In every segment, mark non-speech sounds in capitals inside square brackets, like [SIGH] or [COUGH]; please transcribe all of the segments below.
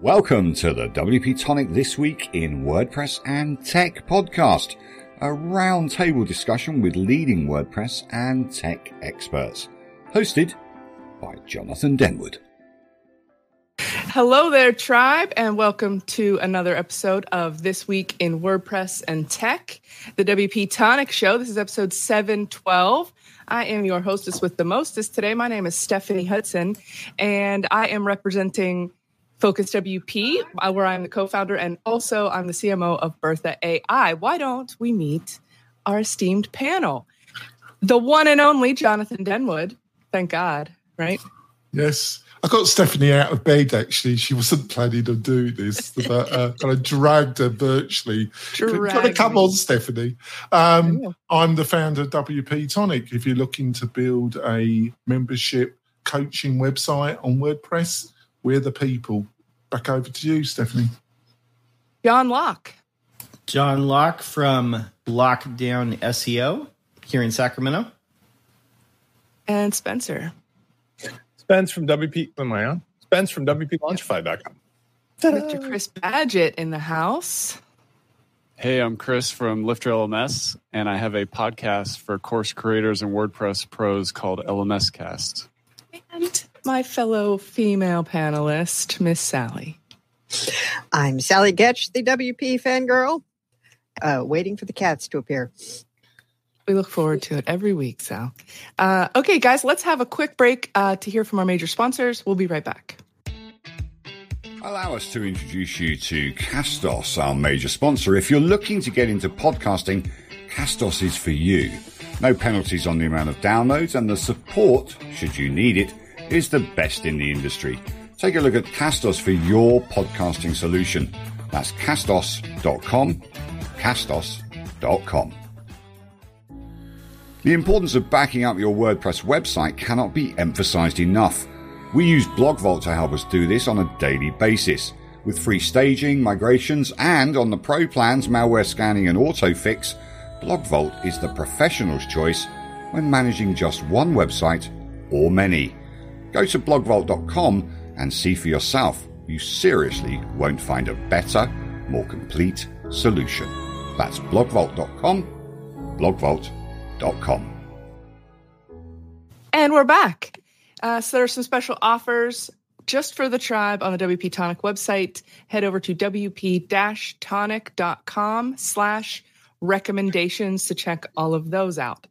Welcome to the WP Tonic This Week in WordPress and Tech podcast, a roundtable discussion with leading WordPress and tech experts, hosted by Jonathan Denwood. Hello there, tribe, and welcome to another episode of This Week in WordPress and Tech, the WP Tonic Show. This is episode 712. I am your hostess with the mostest today. My name is Stephanie Hudson, and I am representing Focus WP, uh, where I'm the co founder, and also I'm the CMO of Bertha AI. Why don't we meet our esteemed panel? The one and only Jonathan Denwood. Thank God, right? Yes. I got Stephanie out of bed actually. She wasn't planning on doing this, but uh, [LAUGHS] I dragged her virtually. Dragged come on, Stephanie. Um, I'm the founder of WP Tonic. If you're looking to build a membership coaching website on WordPress, we're the people. Back over to you, Stephanie. John Locke. John Locke from Lockdown SEO here in Sacramento. And Spencer. Spence from WP. Am I on? Spence from WPLaunchify.com. Mr. Chris Badgett in the house. Hey, I'm Chris from Lifter LMS, and I have a podcast for course creators and WordPress pros called LMS Cast. And my fellow female panelist, Miss Sally. I'm Sallie Goetsch, the WP fangirl, uh, waiting for the cats to appear. We look forward to it every week, Sal. Uh, okay, guys, let's have a quick break uh, to hear from our major sponsors. We'll be right back. Allow us to introduce you to Castos, our major sponsor. If you're looking to get into podcasting, Castos is for you. No penalties on the amount of downloads, and the support, should you need it, is the best in the industry. Take a look at Castos for your podcasting solution. That's castos.com, castos.com. The importance of backing up your WordPress website cannot be emphasized enough. We use BlogVault to help us do this on a daily basis. With free staging, migrations, and on the pro plans, malware scanning and autofix, BlogVault is the professional's choice when managing just one website or many. Go to blogvault.com and see for yourself. You seriously won't find a better, more complete solution. That's blogvault.com, blogvault.com. And we're back. Uh, so there are some special offers just for the tribe on the WP Tonic website. Head over to wp-tonic.com slash recommendations to check all of those out.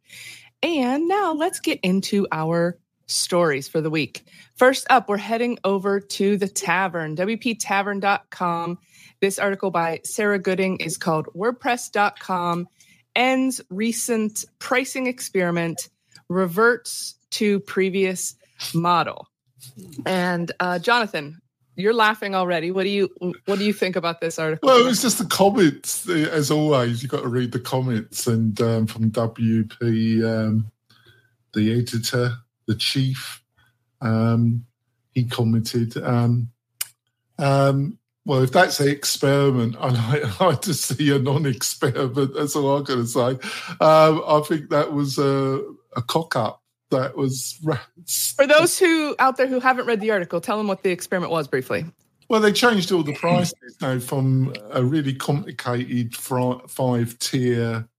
And now let's get into our stories for the week. First up, we're heading over to the tavern, wptavern.com. This article by Sarah Gooding is called WordPress.com ends recent pricing experiment, reverts to previous model. And uh, Jonathan, you're laughing already. What do you what do you think about this article? Well, it's just the comments. As always, you've got to read the comments. And um, from WP, um, the editor, the chief, um, he commented, um, um, well, if that's an experiment, [LAUGHS] I like, like to see a non-experiment. That's all I'm going to say. Um, I think that was a, a cock up. That was for those who out there who haven't read the article. Tell them what the experiment was briefly. Well, they changed all the prices now from a really complicated five-tier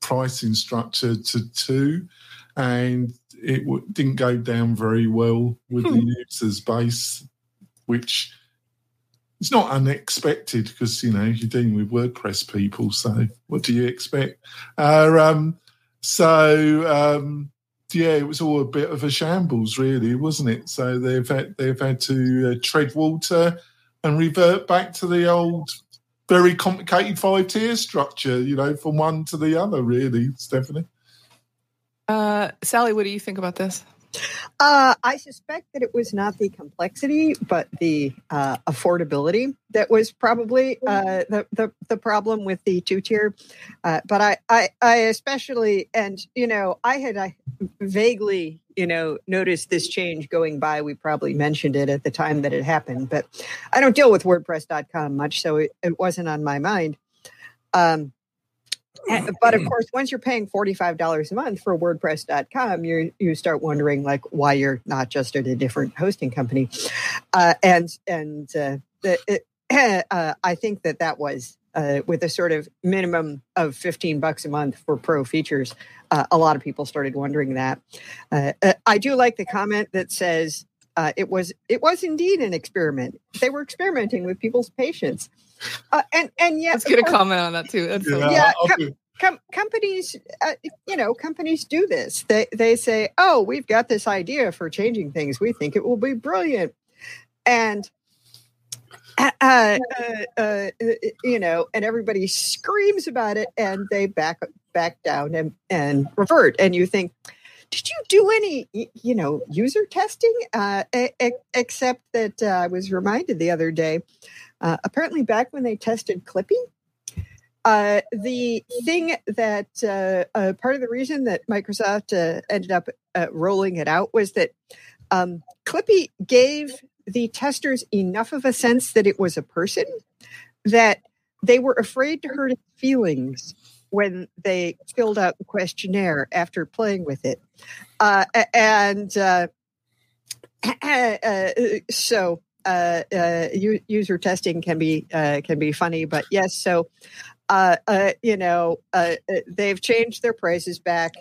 pricing structure to two, and it w- didn't go down very well with the hmm. users base, which is not unexpected because you know you're dealing with WordPress people. So what do you expect? Uh, um, so um, yeah, it was all a bit of a shambles, really, wasn't it? So they've had, they've had to uh, tread water and revert back to the old, very complicated five tier structure. You know, from one to the other, really, Stephanie. Uh, Sally, what do you think about this? Uh, I suspect that it was not the complexity, but the uh, affordability that was probably uh, the, the, the problem with the two tier. Uh, but I, I I especially and you know I had I vaguely you know noticed this change going by. We probably mentioned it at the time that it happened, but I don't deal with WordPress.com much, so it, it wasn't on my mind. Um, [LAUGHS] but of course, once you're paying $45 a month for WordPress.com, you you start wondering like why you're not just at a different hosting company. Uh, and and uh, the, it, [CLEARS THROAT] uh, I think that that was uh, with a sort of minimum of 15 bucks a month for pro features. Uh, a lot of people started wondering that. Uh, uh, I do like the comment that says uh, it was it was indeed an experiment. They were experimenting with people's patience, uh, and and yet Let's get a comment on that too. That's Yeah, Yeah, com- com- companies, uh, you know, companies do this. They they say, "Oh, we've got this idea for changing things. We think it will be brilliant," and uh, uh, uh, uh, you know, and everybody screams about it, and they back back down and and revert. And you think, did you do any, you know, user testing? Uh, e- except that uh, I was reminded the other day. Uh, apparently, back when they tested Clippy, uh, the thing that uh, uh, part of the reason that Microsoft uh, ended up uh, rolling it out was that um, Clippy gave the testers enough of a sense that it was a person that they were afraid to hurt feelings when they filled out the questionnaire after playing with it. Uh, and uh, [CLEARS THROAT] uh, so uh, uh, u- user testing can be can be funny, but yes. So you know they've changed their prices back.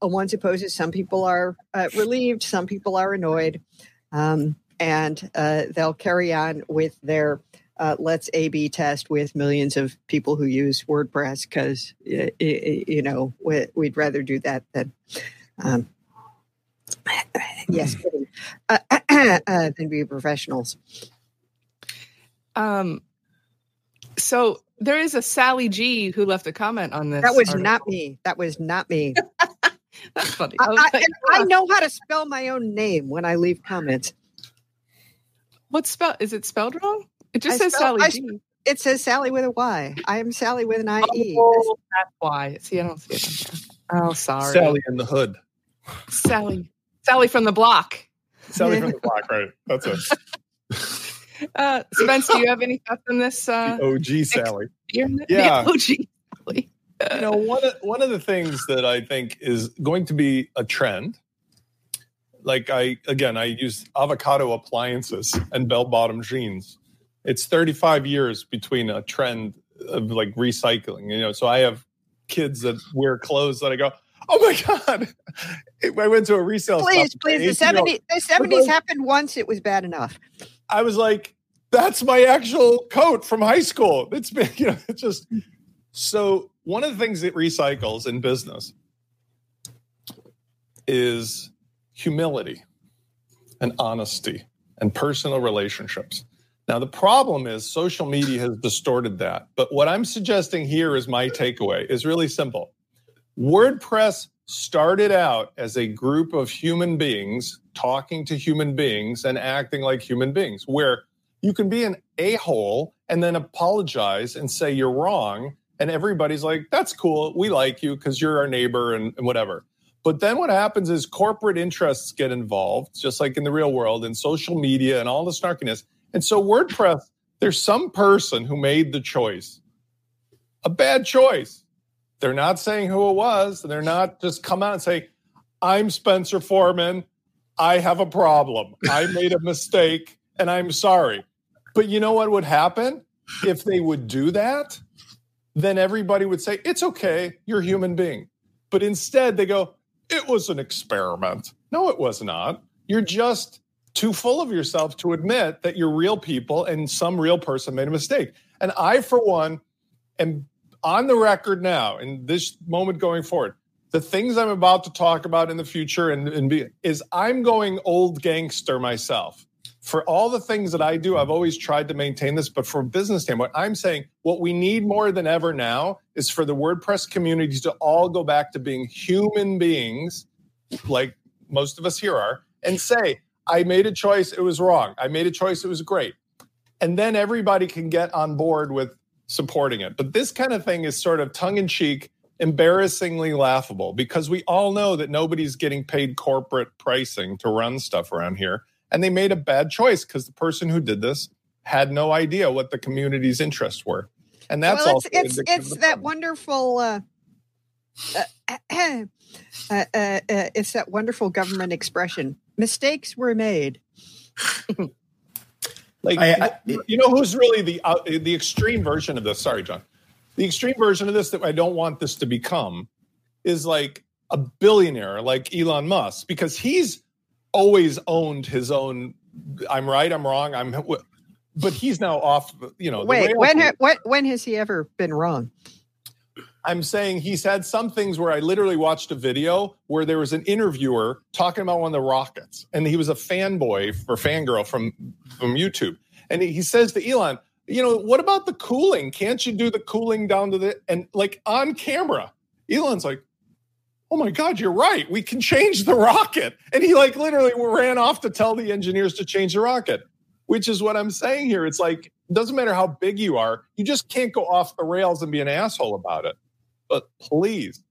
One supposes some people are relieved, some people are annoyed, um, and they'll carry on with their uh, let's A/B test with millions of people who use WordPress because you know we, we'd rather do that than. Um, [SIGHS] yes, kidding. Uh, [CLEARS THROAT] uh, than be professionals. Um, so there is a Sally G who left a comment on this. That was article. not me. That was not me. [LAUGHS] That's funny. I, I I, like, I know how to spell my own name when I leave comments. what's spelled? Is it spelled wrong? It just I says spell- Sally I G. It says Sally with a Y. I am Sally with an IE. Oh, that's why. See, I don't see it. Oh, sorry, Sally in the hood. Sally. Sally from the block. Sally from [LAUGHS] the block, right? That's it. [LAUGHS] Uh, Spence, do you have any thoughts on this? Uh, OG Sally. you're Yeah. [LAUGHS] the OG Sally. you know one of, one of the things that i think is going to be a trend like i again i use avocado appliances and bell bottom jeans it's 35 years between a trend of like recycling you know so i have kids that wear clothes that i go oh my god i went to a resale Please, shop, please. The 18-year-old seventy the seventies happened once. It was bad enough. I was like, that's my actual coat from high school. It's been, you know, [LAUGHS] it's just so one of the things that recycles in business is humility and honesty and personal relationships. Now, the problem is social media has distorted that. But what I'm suggesting here is my takeaway is really simple. WordPress started out as a group of human beings talking to human beings and acting like human beings, where you can be an a hole and then apologize and say you're wrong. And everybody's like, that's cool. We like you because you're our neighbor and, and whatever. But then what happens is corporate interests get involved, just like in the real world, in social media and all the snarkiness. And so, WordPress, there's some person who made the choice, a bad choice. They're not saying who it was. and They're not just come out and say, I'm Spencer Forman. I have a problem. I [LAUGHS] made a mistake and I'm sorry. But you know what would happen if they would do that? Then everybody would say, It's okay. You're a human being. But instead, they go, It was an experiment. No, it was not. You're just too full of yourself to admit that you're real people and some real person made a mistake. And I, for one, am on the record now in this moment going forward. The things I'm about to talk about in the future and, and be, is I'm going old gangster myself. For all the things that I do, I've always tried to maintain this, but from a business standpoint, I'm saying what we need more than ever now is for the WordPress community to all go back to being human beings, like most of us here are, and say, I made a choice, it was wrong. I made a choice, it was great. And then everybody can get on board with supporting it. But this kind of thing is sort of tongue in cheek, embarrassingly laughable because we all know that nobody's getting paid corporate pricing to run stuff around here. And they made a bad choice because the person who did this had no idea what the community's interests were. and that's well, it's it's, it's that problem. wonderful. Uh, uh, [CLEARS THROAT] uh, uh, uh, it's that wonderful government expression. Mistakes were made. [LAUGHS] Like I- I- you know who's really the uh, the extreme version of this? Sorry, John. The extreme version of this that I don't want this to become is like a billionaire like Elon Musk because he's always owned his own. I'm right. I'm wrong. I'm. But he's now off. You know. Wait, rails when here. ha- when when has he ever been wrong? I'm saying he's had some things where I literally watched a video where there was an interviewer talking about one of the rockets, and he was a fanboy or fangirl from from YouTube, and he, says to Elon, "You know, what about the cooling? Can't you do the cooling down to the and like on camera?" Elon's like, "Oh my God, you're right. We can change the rocket," and he like literally ran off to tell the engineers to change the rocket, which is what I'm saying here. It's like doesn't matter how big you are, you just can't go off the rails and be an asshole about it but please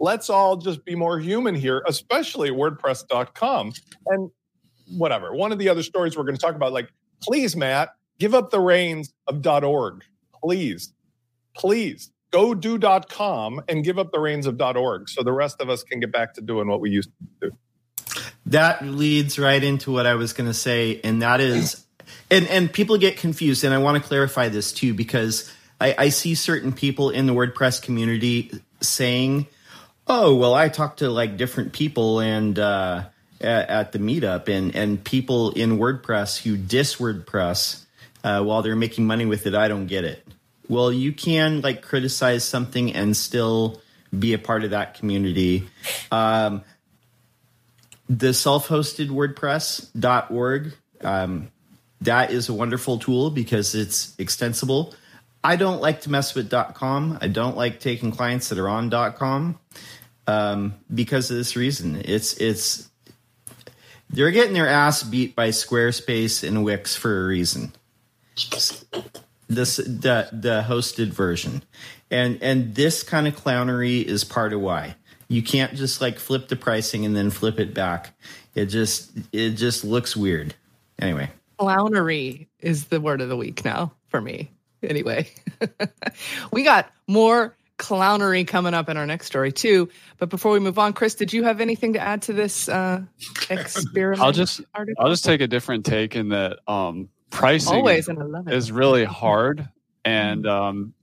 let's all just be more human here especially wordpress.com and whatever. One of the other stories we're going to talk about like please matt give up the reins of. org please please go do.com and give up the reins of. org so the rest of us can get back to doing what we used to do. That leads right into what I was going to say, and that is, and and people get confused, and I want to clarify this too because I, I see certain people in the WordPress community saying, "Oh, well, I talked to like different people and uh, at, at the meetup, and and people in WordPress who diss WordPress uh, while they're making money with it. I don't get it. Well, you can like criticize something and still be a part of that community. Um, the self-hosted wordpress.org um, that is a wonderful tool because it's extensible i don't like to mess with com i don't like taking clients that are on com um, because of this reason. It's it's they're getting their ass beat by squarespace and wix for a reason. This the the hosted version. And and this kind of clownery is part of why. You can't just like flip the pricing and then flip it back. It just it just looks weird. Anyway. Clownery is the word of the week now for me. [LAUGHS] Anyway, [LAUGHS] we got more clownery coming up in our next story too. But before we move on, Chris, did you have anything to add to this uh, [LAUGHS] experiment? I'll just article? I'll just take a different take in that um, pricing always, and I love it. is really hard and um,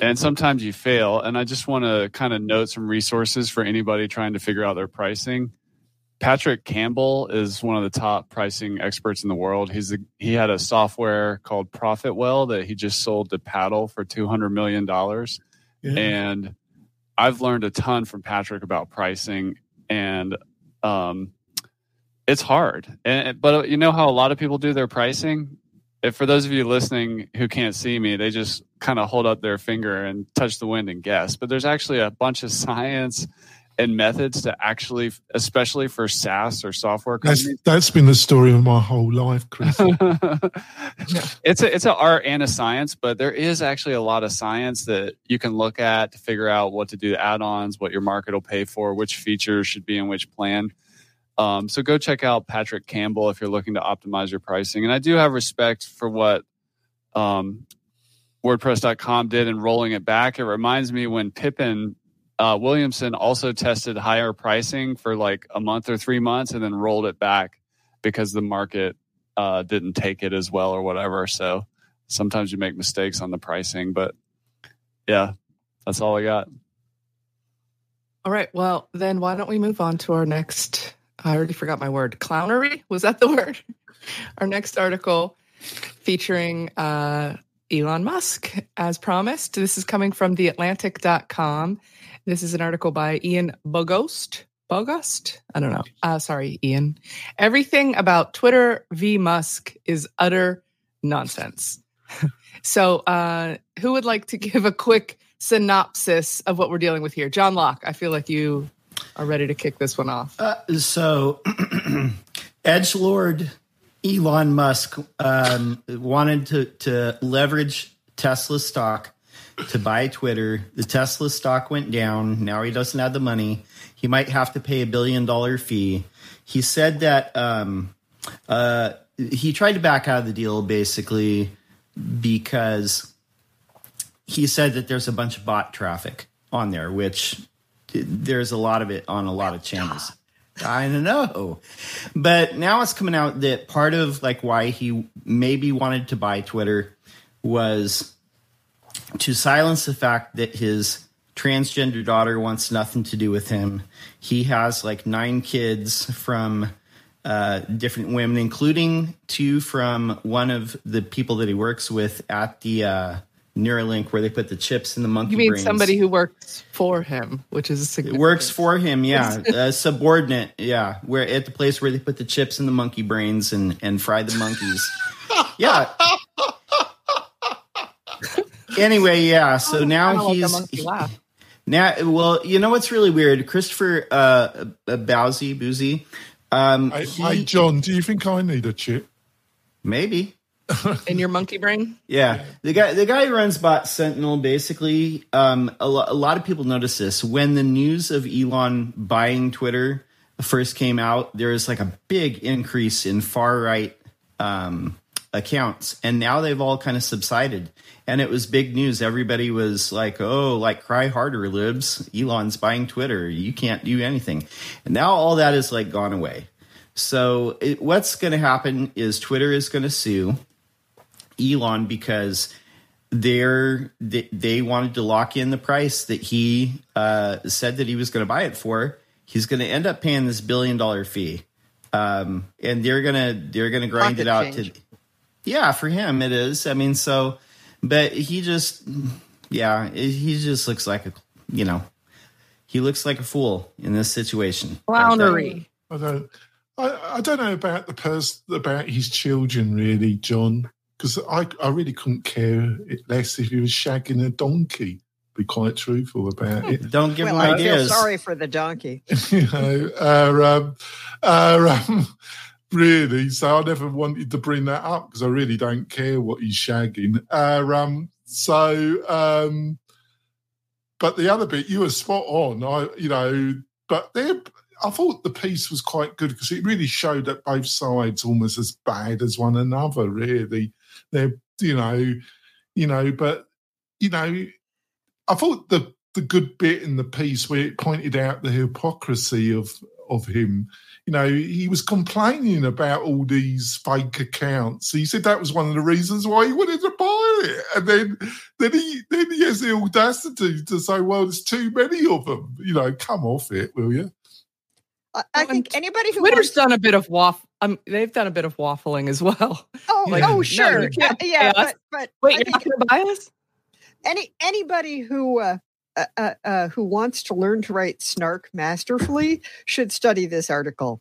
and sometimes you fail. And I just want to kind of note some resources for anybody trying to figure out their pricing. Patrick Campbell is one of the top pricing experts in the world. He's he had a software called ProfitWell that he just sold to Paddle for two hundred million dollars. Yeah. And I've learned a ton from Patrick about pricing, and um, it's hard. And but you know how a lot of people do their pricing. If for those of you listening who can't see me, they just kind of hold up their finger and touch the wind and guess. But there's actually a bunch of [LAUGHS] science and methods to actually, especially for SaaS or software That's companies. that's been the story of my whole life, Chris. [LAUGHS] it's a it's an art and a science, but there is actually a lot of science that you can look at to figure out what to do to add-ons, what your market will pay for, which features should be in which plan. Um, so go check out Patrick Campbell if you're looking to optimize your pricing. And I do have respect for what um, WordPress.com did in rolling it back. It reminds me when Pippin uh, Williamson also tested higher pricing for like a month or three months and then rolled it back because the market uh, didn't take it as well or whatever. So sometimes you make mistakes on the pricing, but yeah, that's all I got. All right. Well, then why don't we move on to our next? I already forgot my word. Clownery was that the [LAUGHS] word? Our next article featuring uh, Elon Musk, as promised. This is coming from theatlantic.com. This is an article by Ian Bogost. Bogost? I don't know. Uh, sorry, Ian. Everything about Twitter v. Musk is utter nonsense. [LAUGHS] so, uh, who would like to [LAUGHS] give a quick synopsis of what we're dealing with here? John Locke, I feel like you are ready to kick this one off. Uh, so, [CLEARS THROAT] Edge Lord Elon Musk um, wanted to to leverage Tesla stock to buy Twitter. The Tesla stock went down. Now he doesn't have the money. He might have to pay a billion dollar fee. He said that um, uh, he tried to back out of the deal basically because he said that there's a bunch of bot traffic on there, which there's a lot of it on a lot of channels. I don't know. But now it's coming out that part of like why he maybe wanted to buy Twitter was to silence the fact that his transgender daughter wants nothing to do with him. He has like nine kids from uh, different women, including two from one of the people that he works with at the uh, Neuralink, where they put the chips in the monkey. You mean brains. somebody who works for him, which is a significant. works for him, yeah. [LAUGHS] A subordinate, yeah. Where at the place where they put the chips in the monkey brains and and fry the monkeys. [LAUGHS] yeah. Anyway, yeah. So I now don't let the he's monkey now. Well, you know what's really weird? Christopher uh, uh Bowsy Bouzy. Um, Hey, he- hey, John, do you think I need a chip? maybe. [LAUGHS] in your monkey brain. Yeah, the guy the guy who runs Bot Sentinel basically. Um, a, lo- a lot of people notice this when the news of Elon buying Twitter first came out. There was like a big increase in far right um, accounts, and now they've all kind of subsided. And it was big news. Everybody was like, "Oh, like cry harder, libs! Elon's buying Twitter. You can't do anything." And now all that is like gone away. So it, what's going to happen is Twitter is going to sue Elon because they're they, they wanted to lock in the price that he uh, said that he was going to buy it for. He's going to end up paying this billion dollar fee, um, and they're gonna they're gonna grind Pocket it out change. to. Yeah, for him it is. I mean, so, but he just, yeah, he just looks like a, you know, he looks like a fool in this situation. Clownery. I don't. I, I don't know about the person about his children really, John, because I I really couldn't care less if he was shagging a donkey. Be quite truthful about it. [LAUGHS] Don't give well, him I ideas. feel sorry for the donkey. [LAUGHS] you know, uh, um, uh, um, really. So I never wanted to bring that up because I really don't care what he's shagging. Uh, um, so, um, but the other bit, you were spot on. I, you know, but there, I thought the piece was quite good because it really showed that both sides almost as bad as one another. Really, they're, you know, you know, but you know, I thought the the good bit in the piece where it pointed out the hypocrisy of of him. You know, he was complaining about all these fake accounts. He said that was one of the reasons why he wanted to buy it. And then then he then he has the audacity to say, "Well, there's too many of them." You know, come off it, will you? I, I think and anybody who Twitter's wants, done a bit of waff. Um, they've done a bit of waffling as well. [LAUGHS] oh, like, oh, sure, you can't Uh, yeah, but but Wait, I you're think not going to buy us? any anybody who uh, uh, uh, uh, who wants to learn to write snark masterfully should study this article.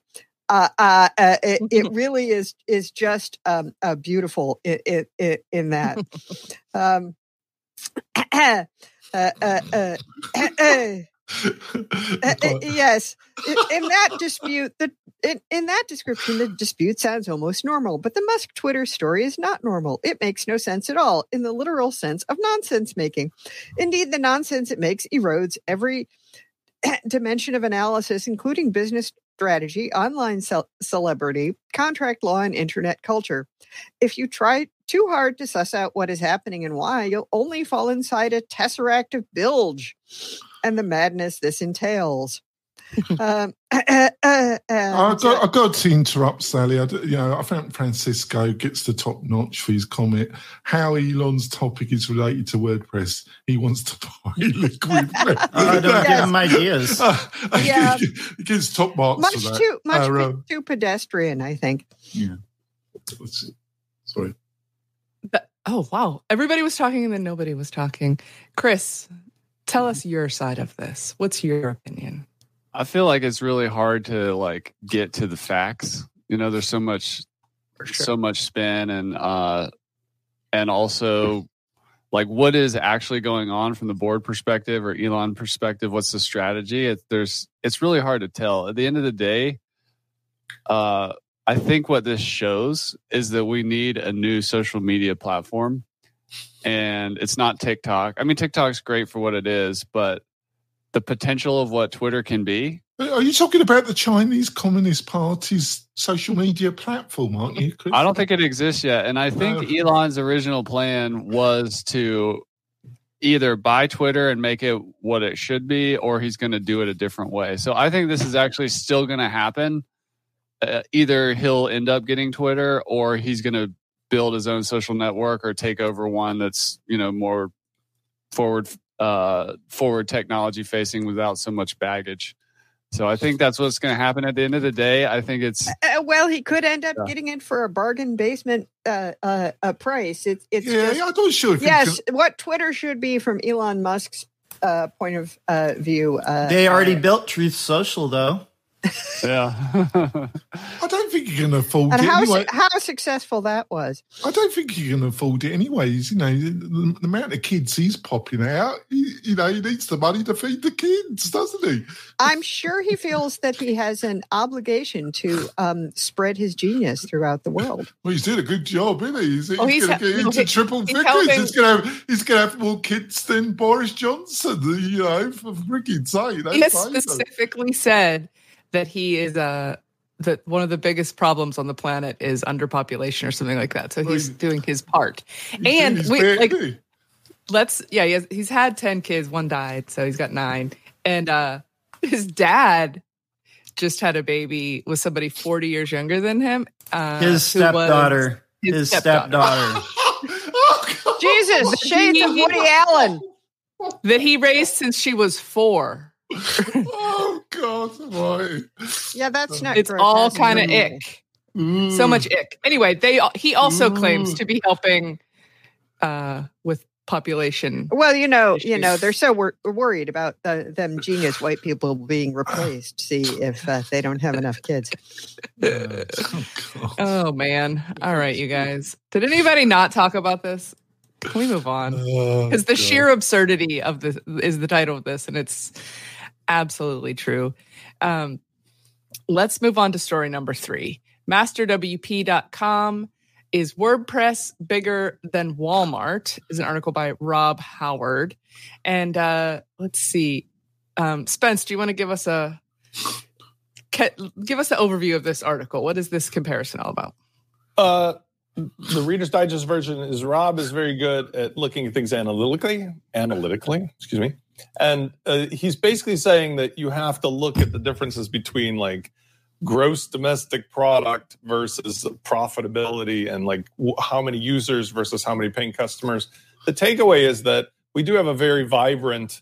Uh, uh, uh, it, it [LAUGHS] really is is just um, uh, beautiful in, in, in that. [LAUGHS] um, [CLEARS THROAT] [CLEARS THROAT] [LAUGHS] uh, uh, yes, in, in that dispute, the in, in that description, the dispute sounds almost normal, but the Musk Twitter story is not normal. It makes no sense at all in the literal sense of nonsense making. Indeed, the nonsense it makes erodes every [CLEARS THROAT] dimension of analysis, including business strategy, online ce- celebrity, contract law, and internet culture. If you try too hard to suss out what is happening and why, you'll only fall inside a tesseract of bilge and the madness this entails. [LAUGHS] um, [CLEARS THROAT] uh, uh, I've got, I've got to interrupt, Sally. I, d- you know, I think Francisco gets the top notch for his comment. How Elon's topic is related to WordPress. He wants to [LAUGHS] buy liquid. [LAUGHS] Oh, don't give Yes. him ideas. Yeah. he gets top marks much for that. too much Uh, pe- uh, too pedestrian, I think. yeah. Sorry. But, oh, wow. Everybody was talking and then nobody was talking. Chris, tell us your side of this. What's your opinion? I feel like it's really hard to like get to the facts. You know, there's so much sure. so much spin and uh and also like what is actually going on from the board perspective or Elon perspective what's the strategy it, there's it's really hard to tell at the end of the day uh I think what this shows is that we need a new social media platform and it's not TikTok I mean TikTok's great for what it is but the potential of what Twitter can be Are you talking about the Chinese Communist Party's social media platform, aren't you, Chris? I don't think it exists yet. And I think No. Elon's original plan was to either buy Twitter and make it what it should be, or he's going to do it a different way. So I think this is actually still going to happen. Uh, either he'll end up getting Twitter, or he's going to build his own social network or take over one that's you know more forward uh, forward technology facing without so much baggage. So I think that's what's going to happen at the end of the day. I think it's Uh, well, he could end up Yeah. getting it for a bargain basement uh, uh, a price. It's it's yeah, just, I'm not sure yes, can- what Twitter should be from Elon Musk's uh, point of uh, view. Uh, They already uh, built Truth Social, though. Yeah. I don't think you can afford and it how anyway. su- how successful that was. I don't think you can afford it anyways. You know, the, the, the amount of kids he's popping out, he, you know, he needs the money to feed the kids, doesn't he? I'm sure he feels that he has an obligation to um, spread his genius throughout the world. Well, he's doing a good job, isn't he? He's, Oh, he's he's going to get into he- triple he's figures. helping- He's going to have he's to have more kids than Boris Johnson. You know, for freaking sake, that's he has specifically said that he is uh that one of the biggest problems on the planet is underpopulation or something like that. So he's Right. doing his part. And we- bit, like- Let's yeah, he has, he's had 10 kids, one died, so he's got 9. And uh his dad just had a baby with somebody 40 years younger than him. Uh, His stepdaughter. his His stepdaughter. stepdaughter. [LAUGHS] oh, Jesus, shades of Woody Allen. that he raised since she was 4. Oh God, right. Yeah, that's not. It's all kind of at all. ick. so much ick. Anyway, they he also claims to be helping uh with population. Well, you know, you know, they're so wor- worried about uh, them genius white people being [SIGHS] replaced. See if uh, they don't have enough kids. [LAUGHS] Oh, Oh man. All right, you guys. Did anybody not talk about this? Can we move on? Oh, Because the God. sheer absurdity of this is the title of this, and it's absolutely true. Um, let's move on to story number three. MasterWP.com is WordPress bigger than Walmart? Is an article by Rob Howard. And uh, let's see. Um, Spence, do you want to give us a give us an overview of this article? What is this comparison all about? Uh, the Reader's Digest version is Rob is very good at looking at things analytically, analytically, excuse me. And uh, he's basically saying that you have to look at the differences between like gross domestic product versus profitability and like w- how many users versus how many paying customers. The takeaway is that we do have a very vibrant,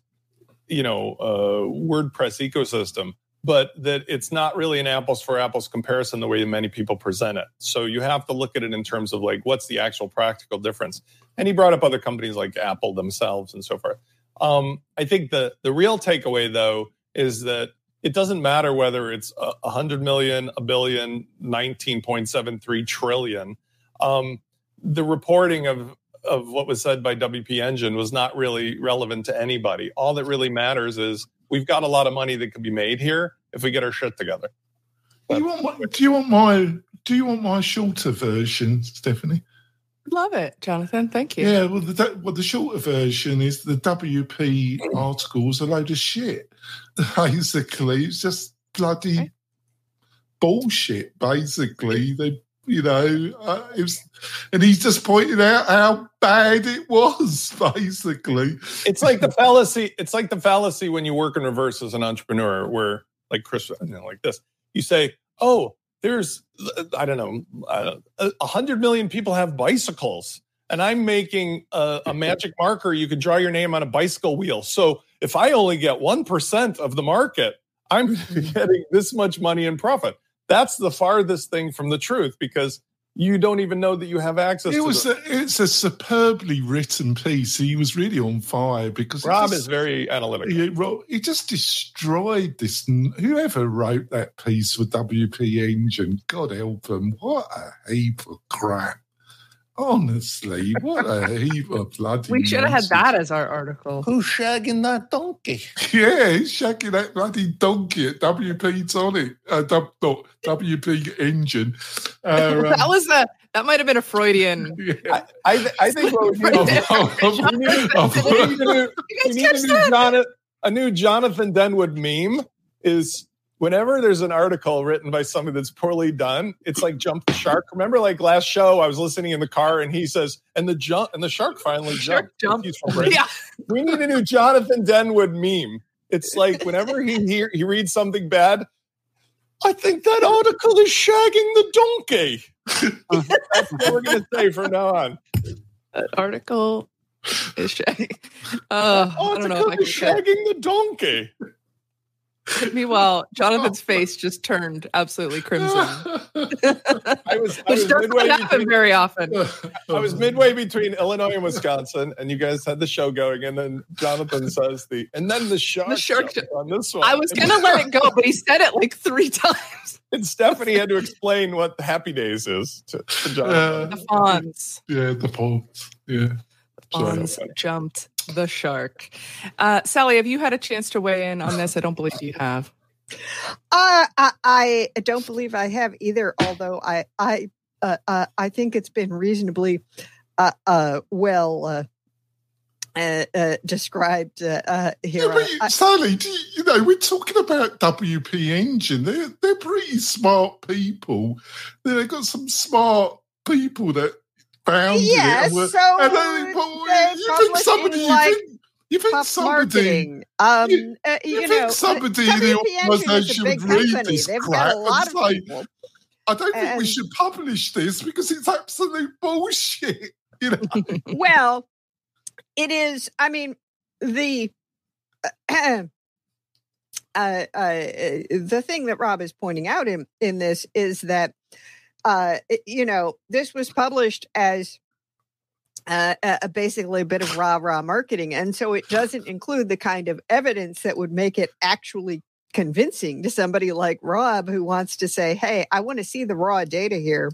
you know, uh, WordPress ecosystem but that it's not really an apples for apples comparison the way that many people present it. So you have to look at it in terms of like what's the actual practical difference. And he brought up other companies like Apple themselves and so forth. Um, I think the the real takeaway though is that it doesn't matter whether it's a hundred million, a billion, nineteen point seven three trillion. Um, the reporting of of what was said by WP Engine was not really relevant to anybody. All that really matters is we've got a lot of money that could be made here if we get our shit together. Do you want my, do you want my do you want my shorter version, Stephanie? Love it, Jonathan. Thank you. Yeah, well, the well, the shorter version is the WP articles a load of shit. [LAUGHS] Basically, it's just bloody Okay. bullshit. Basically, they, you know, uh, it was, and he's just pointed out how bad it was. [LAUGHS] Basically, It's like the fallacy. It's like the fallacy when you work in reverse as an entrepreneur, where like Chris, you know, like this, you say, "Oh, there's, I don't know, uh, a hundred million people have bicycles." And I'm making a, a magic marker. You can draw your name on a bicycle wheel. So if I only get 1% of the market, I'm [LAUGHS] getting this much money in profit. That's the farthest thing from the truth because you don't even know that you have access it to was the, a, it's a superbly written piece. He was really on fire because Rob just- is very analytical. He, he just destroyed this. Whoever wrote that piece for WP Engine, God help them. What a heap of crap. Honestly, what a [LAUGHS] heap of bloody. We should have had that as our article. Who's shagging that donkey? Yeah, he's shagging that bloody donkey at WP Tonic, uh, w, WP Engine. Uh, [LAUGHS] that um, was a that might have been a Freudian. [LAUGHS] yeah. I, th- I think what we need, Of- of- we need, we need a new, You we need a new? Jonathan, a new Jonathan Denwood meme is whenever there's an article written by somebody that's poorly done, it's like jump the shark. Remember, like last show, I was listening in the car and he says, and the jump and the shark finally Shark jumped. jump. He's from Britain. Yeah. We need a new Jonathan Denwood meme. It's like whenever he [LAUGHS] hear, he reads something bad, I think that article is shagging the donkey. [LAUGHS] That's what we're gonna say from now on. That article is shaggy. Uh, I don't know if I can shagging the donkey. [LAUGHS] Meanwhile, Jonathan's oh, face just turned absolutely crimson, [LAUGHS] I was, I which was doesn't happen between, very often. [LAUGHS] I was midway between Illinois and Wisconsin, and you guys had the show going, and then Jonathan says the, and then the shark, shark jumped on this one. I was gonna let it go, but he said it like three times. And Stephanie had to explain what the Happy Days is to, to uh, Jonathan. The Fonz, yeah, the pawns. Yeah. The Fonz jumped the shark. Uh, Sally, have you had a chance to weigh in on this? I don't believe you have. Uh, I, I don't believe I have either. Although I I uh, uh, I think it's been reasonably uh, uh, well uh, uh, uh, described uh, uh, here. Yeah, but you- I- Sally, do you, you know, we're talking about WP Engine. They're they're pretty smart people. They've got some smart people that founded Yes, it. and so and they- but they're you think somebody, publishing, you like, think, you think somebody. Um, you- uh, you you, think somebody uh, in the organisation would read company. this They've crap got a lot and say. I don't think we should publish this because it's absolute bullshit. [LAUGHS] You know, well, it is. I mean, the [CLEARS THROAT] uh, uh, the thing that Rob is pointing out in in this is that uh, it- you know this was published as. Uh, uh, basically a bit of rah rah marketing, and so it doesn't include the kind of evidence that would make it actually convincing to somebody like Rob who wants to say, "Hey, I want to see the raw data here,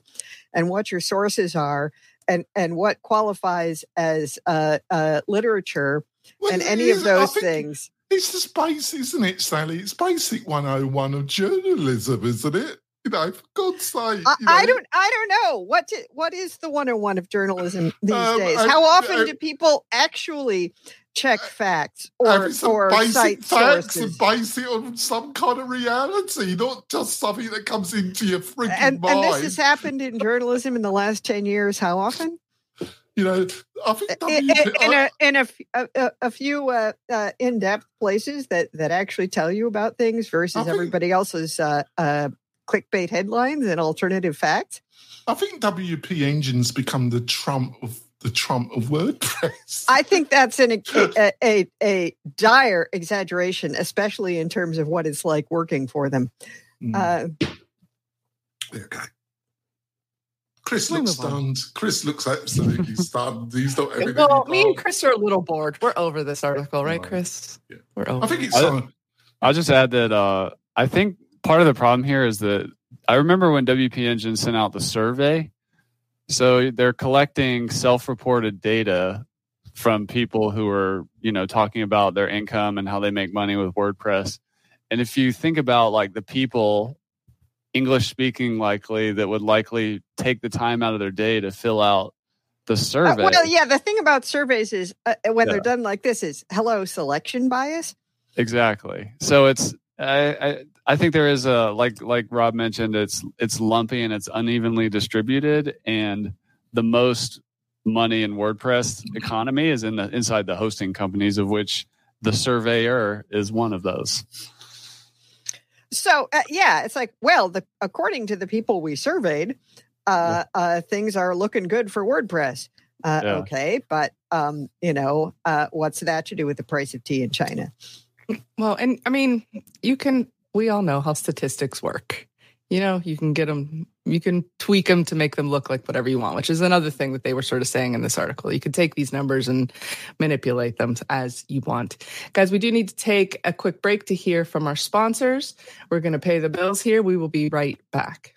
and what your sources are, and and what qualifies as uh, uh, literature Well, and any of those things. It's just basic, isn't it, Sally? It's basic 101 of journalism, isn't it? You know, for God's sake. I, you I don't. I don't know what. To, what is the one on one of journalism [SIGHS] these Um, days? I- How often I- do people actually check facts or or basic facts sources? and base it on some kind of reality, not just something that comes into your freaking And, mind. and this has happened in journalism in the last ten years. How often? you know, I think in, WP in, in a in a, f- a- a- a few uh, uh, in depth places that that actually tell you about things versus think- everybody else's uh, uh, clickbait headlines and alternative facts. I think WP Engine's become the Trump of the Trump of WordPress. I think that's an, [LAUGHS] a, a a dire exaggeration, especially in terms of what it's like working for them. Mm, Uh, okay. Chris We looks move on. stunned. Chris looks absolutely [LAUGHS] stunned. He's not having Well, any me and. Chris are a little bored. We're over this article, right, Right. Chris? Yeah. We're over. I think it's I- uh, I'll just add that uh, I think part of the problem here is that I remember when WP Engine sent out the survey. So they're collecting self-reported data from people who are, you know, talking about their income and how they make money with WordPress. And if you think about like the people English speaking likely that would likely take the time out of their day to fill out the uh, survey. well, yeah. The thing about surveys is uh, when Yeah. they're done like this is hello selection bias. Exactly. So it's I, I I think there is a like like Rob mentioned it's it's lumpy and it's unevenly distributed and the most money in WordPress economy is in the inside the hosting companies of which the surveyor is one of those. So uh, yeah, it's like well, the according to the people we surveyed, uh, uh, things are looking good for WordPress. Uh, Yeah. Okay, but um, you know, uh, what's that to do with the price of tea in China? Well, and I mean, you can, we all know how statistics work. You know, you can get them, you can tweak them to make them look like whatever you want, which is another thing that they were sort of saying in this article. You could take these numbers and manipulate them as you want. Guys, we do need to take a quick break to hear from our sponsors. We're going to pay the bills here. We will be right back.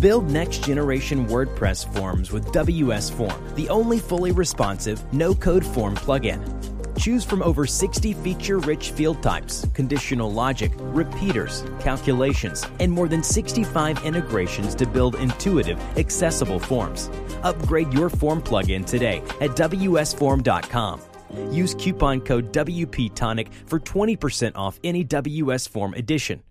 Build next generation WordPress forms with WS Form, the only fully responsive, no code form plugin. Choose from over 60 feature rich field types, conditional logic, repeaters, calculations, and more than 65 integrations to build intuitive, accessible forms. Upgrade your form plugin today at WSForm.com. Use coupon code WPTonic for 20% off any WS Form edition.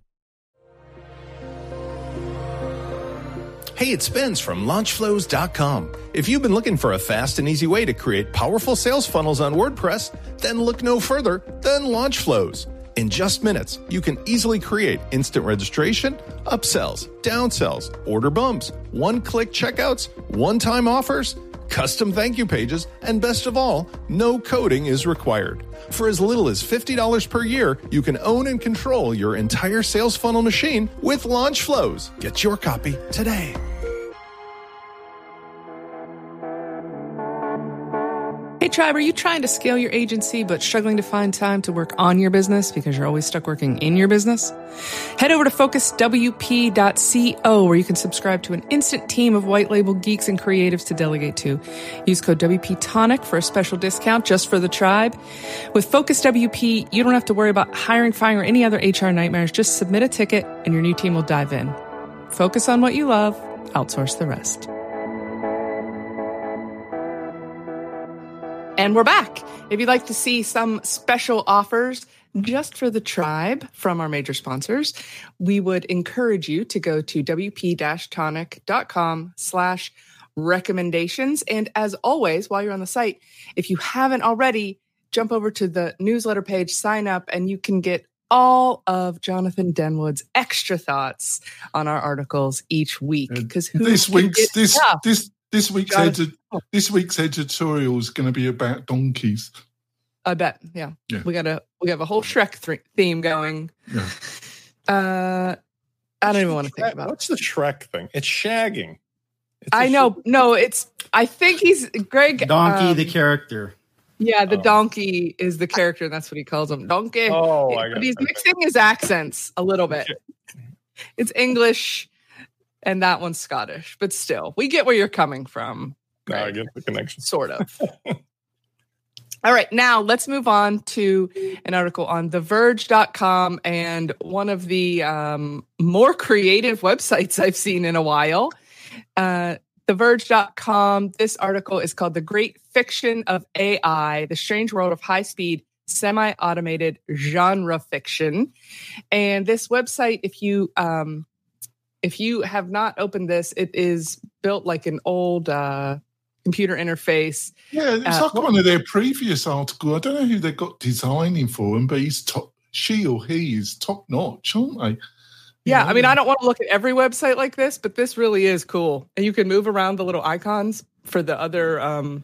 Hey, it's Spence from launchflows.com. If you've been looking for a fast and easy way to create powerful sales funnels on WordPress, then look no further than Launchflows. In just minutes, you can easily create instant registration, upsells, downsells, order bumps, one click checkouts, one time offers, custom thank you pages, and best of all, no coding is required. For as little as $50 per year, you can own and control your entire sales funnel machine with Launchflows. Get your copy today. Hey, Tribe, are you trying to scale your agency but struggling to find time to work on your business because you're always stuck working in your business? Head over to focuswp.co where you can subscribe to an instant team of white label geeks and creatives to delegate to. Use code WPTonic for a special discount just for the tribe. With Focus WP, you don't have to worry about hiring, firing, or any other HR nightmares. Just submit a ticket and your new team will dive in. Focus on what you love, outsource the rest. And we're back. If you'd like to see some special offers just for the tribe from our major sponsors, we would encourage you to go to wp-tonic.com slash recommendations. And as always, while you're on the site, if you haven't already, jump over to the newsletter page, sign up, and you can get all of Jonathan Denwood's extra thoughts on our articles each week. Because this week's this this this week's Jonathan- edi- this week's editorial is going to be about donkeys. I bet. Yeah. Yeah. We got a we have a whole Shrek th- theme going. Yeah. Uh I don't even want to think about it. What's the Shrek thing? It's shagging. It's I a know. No, it's I think he's Greg Donkey, um, the character. Yeah, the Oh. donkey is the character, and that's what he calls him. Donkey. Oh, I but he's okay. mixing his accents a little bit. It's English and that one's Scottish, but still, we get where you're coming from. Now I get the connection. sort of. [LAUGHS] All right, now let's move on to an article on TheVerge.com and one of the um, more creative websites I've seen in a while. Uh, TheVerge.com. This article is called "The Great Fiction of AI: The Strange World of High Speed." Semi-automated genre fiction, and this website, if you um, if you have not opened this, it is built like an old uh, computer interface. Yeah, it's Uh, like one of their previous articles. I don't know who they got designing for him, but he's top. She or he is top notch, aren't they? Yeah, I mean, I don't want to look at every website like this, but this really is cool. And you can move around the little icons for the other, um,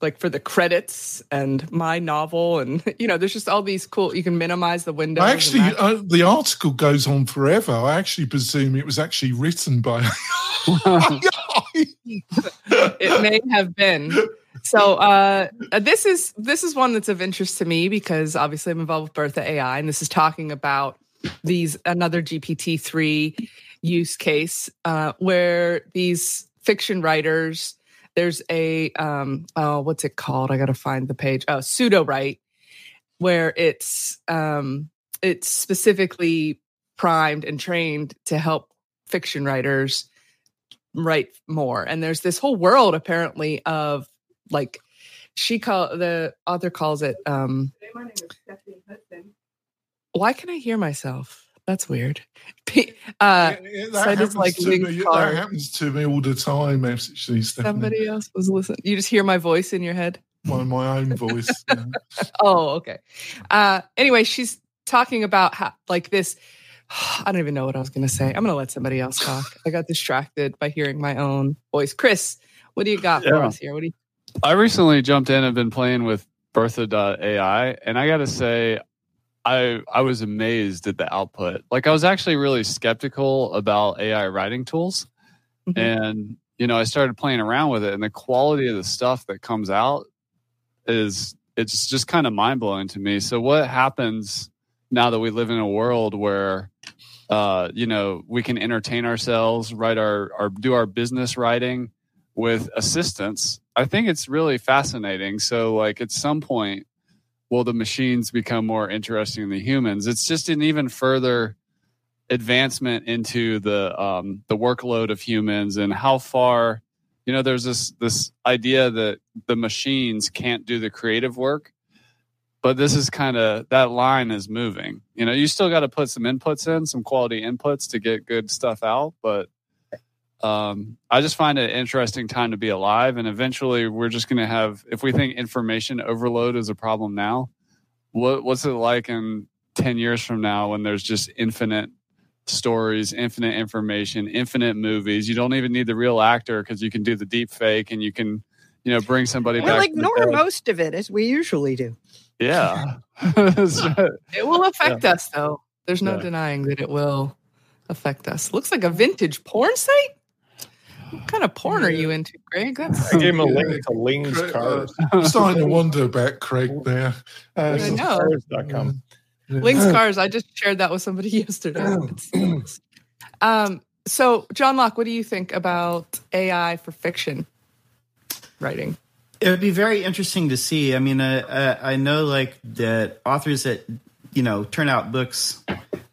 like for the credits and my novel, and [LAUGHS] you know, there's just all these cool. You can minimize the window I actually, uh, the article goes on forever. I actually presume it was actually written by. [LAUGHS] it may have been. So uh, this is this is one that's of interest to me because obviously I'm involved with Bertha AI, and this is talking about these another GPT three use case uh, where these fiction writers. There's a um, oh, what's it called? I got to find the page. Oh, Sudowrite, where it's um, it's specifically primed and trained to help fiction writers write more. And there's this whole world apparently of like she call the author calls it um why can I hear myself? That's weird. [LAUGHS] P- uh Yeah, yeah, so that, happens like, to me, that happens to me all the time, actually, Stephanie. somebody else was listening. You just hear my voice in your head. My, my own voice. yeah. [LAUGHS] Oh, okay. Uh anyway, she's talking about how like this [SIGHS] I don't even know what I was going to say. I'm going to let somebody else talk. I got distracted by hearing my own voice. Chris, what do you got for us here? What do you I recently jumped in and been playing with Bertha.ai, and I got to say, I I was amazed at the output. Like I was actually really skeptical about AI writing tools, Mhm. and you know I started playing around with it, and the quality of the stuff that comes out is it's just kind of mind blowing to me. So what happens now that we live in a world where uh, you know we can entertain ourselves, write our, our do our business writing with assistance? I think it's really fascinating. So like at some point, will the machines become more interesting than humans? It's just an even further advancement into the um, the workload of humans and how far you know there's this this idea that the machines can't do the creative work but this is kind of that line is moving. You know, you still got to put some inputs in, some quality inputs to get good stuff out, but um, I just find it an interesting time to be alive. And eventually, we're just going to have, if we think information overload is a problem now, what, what's it like in 10 years from now when there's just infinite stories, infinite information, infinite movies? You don't even need the real actor because you can do the deep fake and you can, you know, bring somebody We'll back. from the ignore most of it as we usually do. Yeah. [LAUGHS] It will affect us, though. There's no Yeah. denying that it will affect us. Looks like a vintage porn site. What kind of porn are you into, Greg? [LAUGHS] That's I gave him a link to Ling's Craig, Cars. uh, [LAUGHS] I'm starting to wonder about Craig now. Uh, I know. Cars.com. Ling's Cars. I just shared that with somebody [LAUGHS] yesterday. Um, so, John Locke, what do you think about AI for fiction writing? It would be very interesting to see. I mean, uh, uh, I know like that authors that you know turn out books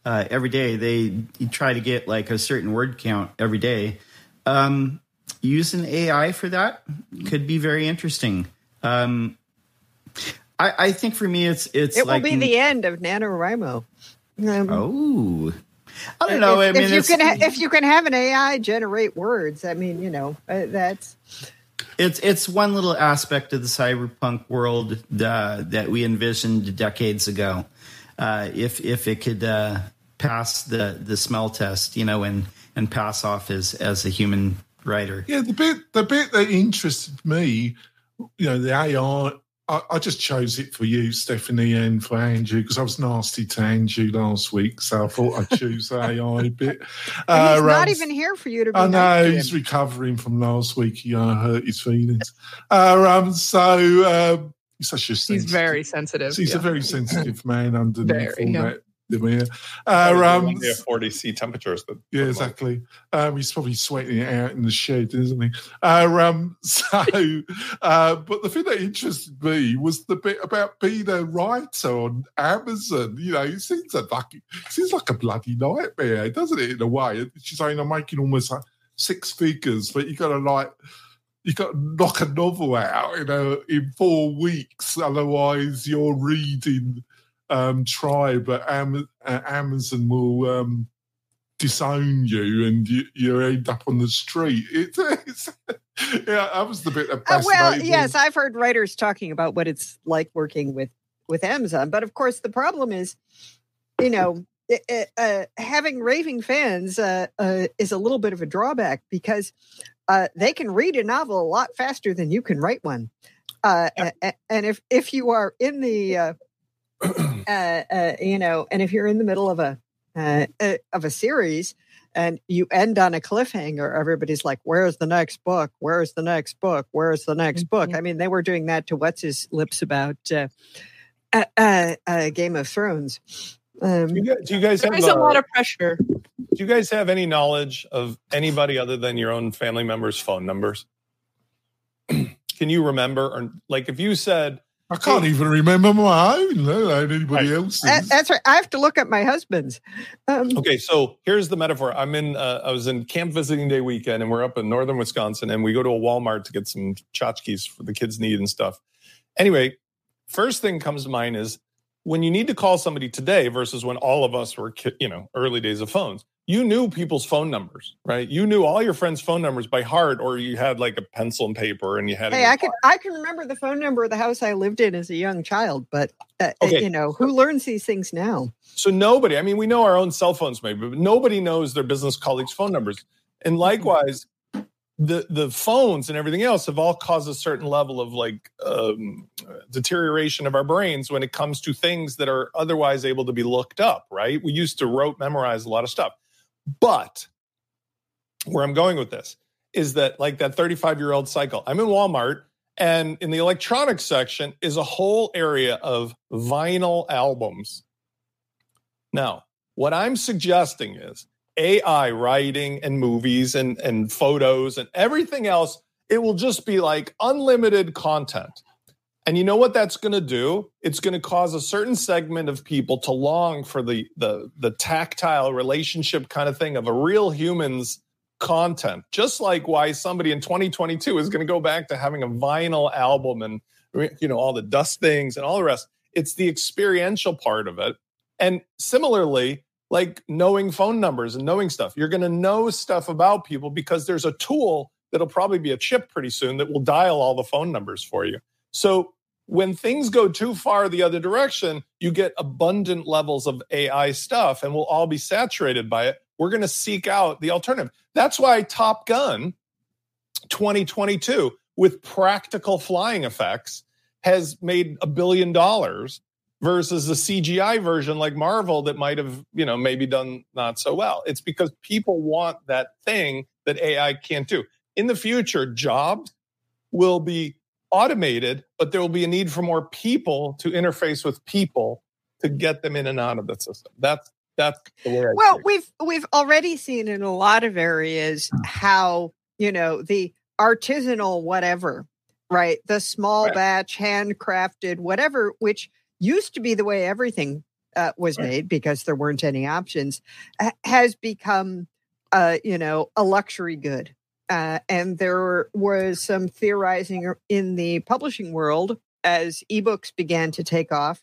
uh, every day. They try to get like a certain word count every day. Um, using AI for that could be very interesting. Um, I, I think for me, it's it's It like will be the end of NaNoWriMo. Um, oh. I don't know. If, I mean, if you can, ha- if you can have an AI generate words, I mean, you know, uh, that's It's it's one little aspect of the cyberpunk world uh, that we envisioned decades ago. Uh, if if it could uh, pass the the smell test, you know, and and pass off as as a human writer. Yeah, the bit the bit that interested me, you know, the AI. I, I just chose it for you, Stephanie, and for Andrew because I was nasty to Andrew last week, so I thought I'd choose the AI [LAUGHS] bit. and he's Uh, not um, even here for you to. Be I know to he's him. recovering from last week. He uh, hurt his feelings. Uh, um, so um, he's such a He's very sensitive. He's yeah. a very sensitive man [LAUGHS] underneath Very, all yeah. that. Demeanor. Uh, um, One 40 C temperatures. That yeah, exactly. Um, he's probably sweating it out in the shed, isn't he? Uh, um, [LAUGHS] so, uh, but the thing that interested me was the bit about being a writer on Amazon. You know, it seems a lucky, it seems like a bloody nightmare, doesn't it? In a way, she's saying I'm making almost like six figures, but you got to like. You got to knock a novel out, you know, in four weeks. Otherwise, you're reading um, try, but Am- uh, Amazon will um, disown you and you, you end up on the street. [LAUGHS] It, it's, yeah, that was the bit that Uh, well, yes, I've heard writers talking about what it's like working with with Amazon, but of course, the problem is, you know, uh, having raving fans uh, uh, is a little bit of a drawback because uh, they can read a novel a lot faster than you can write one. Uh, and if if you are in the uh, uh, you know, and if you're in the middle of a uh, uh, of a series and you end on a cliffhanger, everybody's like, "Where's the next book? Where's the next book? Where's the next book?" Mhm. I mean, they were doing that to what's his lips about uh, uh, uh, uh, Game of Thrones. Um, Do you guys, do you guys have There's a lot of pressure. do you guys have any knowledge of anybody other than your own family members' phone numbers? [CLEARS THROAT] Can you remember, or like if you said, I can't even remember my own, let alone anybody Right. else's. that's right. I have to look at my husband's. Um, okay, so here's the metaphor. I'm in, uh, I was in camp visiting day weekend, and we're up in northern Wisconsin, and we go to a Walmart to get some tchotchkes for the kids need and stuff. Anyway, first thing comes to mind is when you need to call somebody today versus when all of us were, ki- you know, early days of phones. You knew people's phone numbers, right? You knew all your friends' phone numbers by heart, or you had like a pencil and paper, and you had. Hey, I can I can remember the phone number of the house I lived in as a young child, but uh, Okay. you know who learns these things now? So nobody, I mean, we know our own cell phones maybe, but nobody knows their business colleagues' phone numbers. And likewise, the the phones and everything else have all caused a certain level of like um, deterioration of our brains when it comes to things that are otherwise able to be looked up. Right? We used to rote memorize a lot of stuff, but where I'm going with this is that like that 35 year old cycle. I'm in Walmart. And in the electronics section is a whole area of vinyl albums. Now, what I'm suggesting is AI writing and movies and, and photos and everything else, it will just be like unlimited content. And you know what that's going to do? It's going to cause a certain segment of people to long for the, the, the tactile relationship kind of thing of a real human's content. Just like why somebody in 2022 is going to go back to having a vinyl album and you know all the dust things and all the rest it's the experiential part of it. And similarly, like knowing phone numbers and knowing stuff, you're going to know stuff about people because there's a tool that'll probably be a chip pretty soon that will dial all the phone numbers for you. So when things go too far the other direction, you get abundant levels of AI stuff and we'll all be saturated by it. We're going to seek out the alternative. That's why Top Gun 2022 with practical flying effects has made a billion dollars versus the CGI version like Marvel that might have, you know, maybe done not so well. It's because people want that thing that AI can't do. In the future, jobs will be automated, but there will be a need for more people to interface with people to get them in and out of the system. That's that's the way. I well, we've we've already seen in a lot of areas how you know the artisanal whatever, right? The small right. batch, handcrafted whatever, which used to be the way everything uh, was right. made because there weren't any options, has become, uh, you know, a luxury good. Uh, and there was some theorizing in the publishing world as ebooks began to take off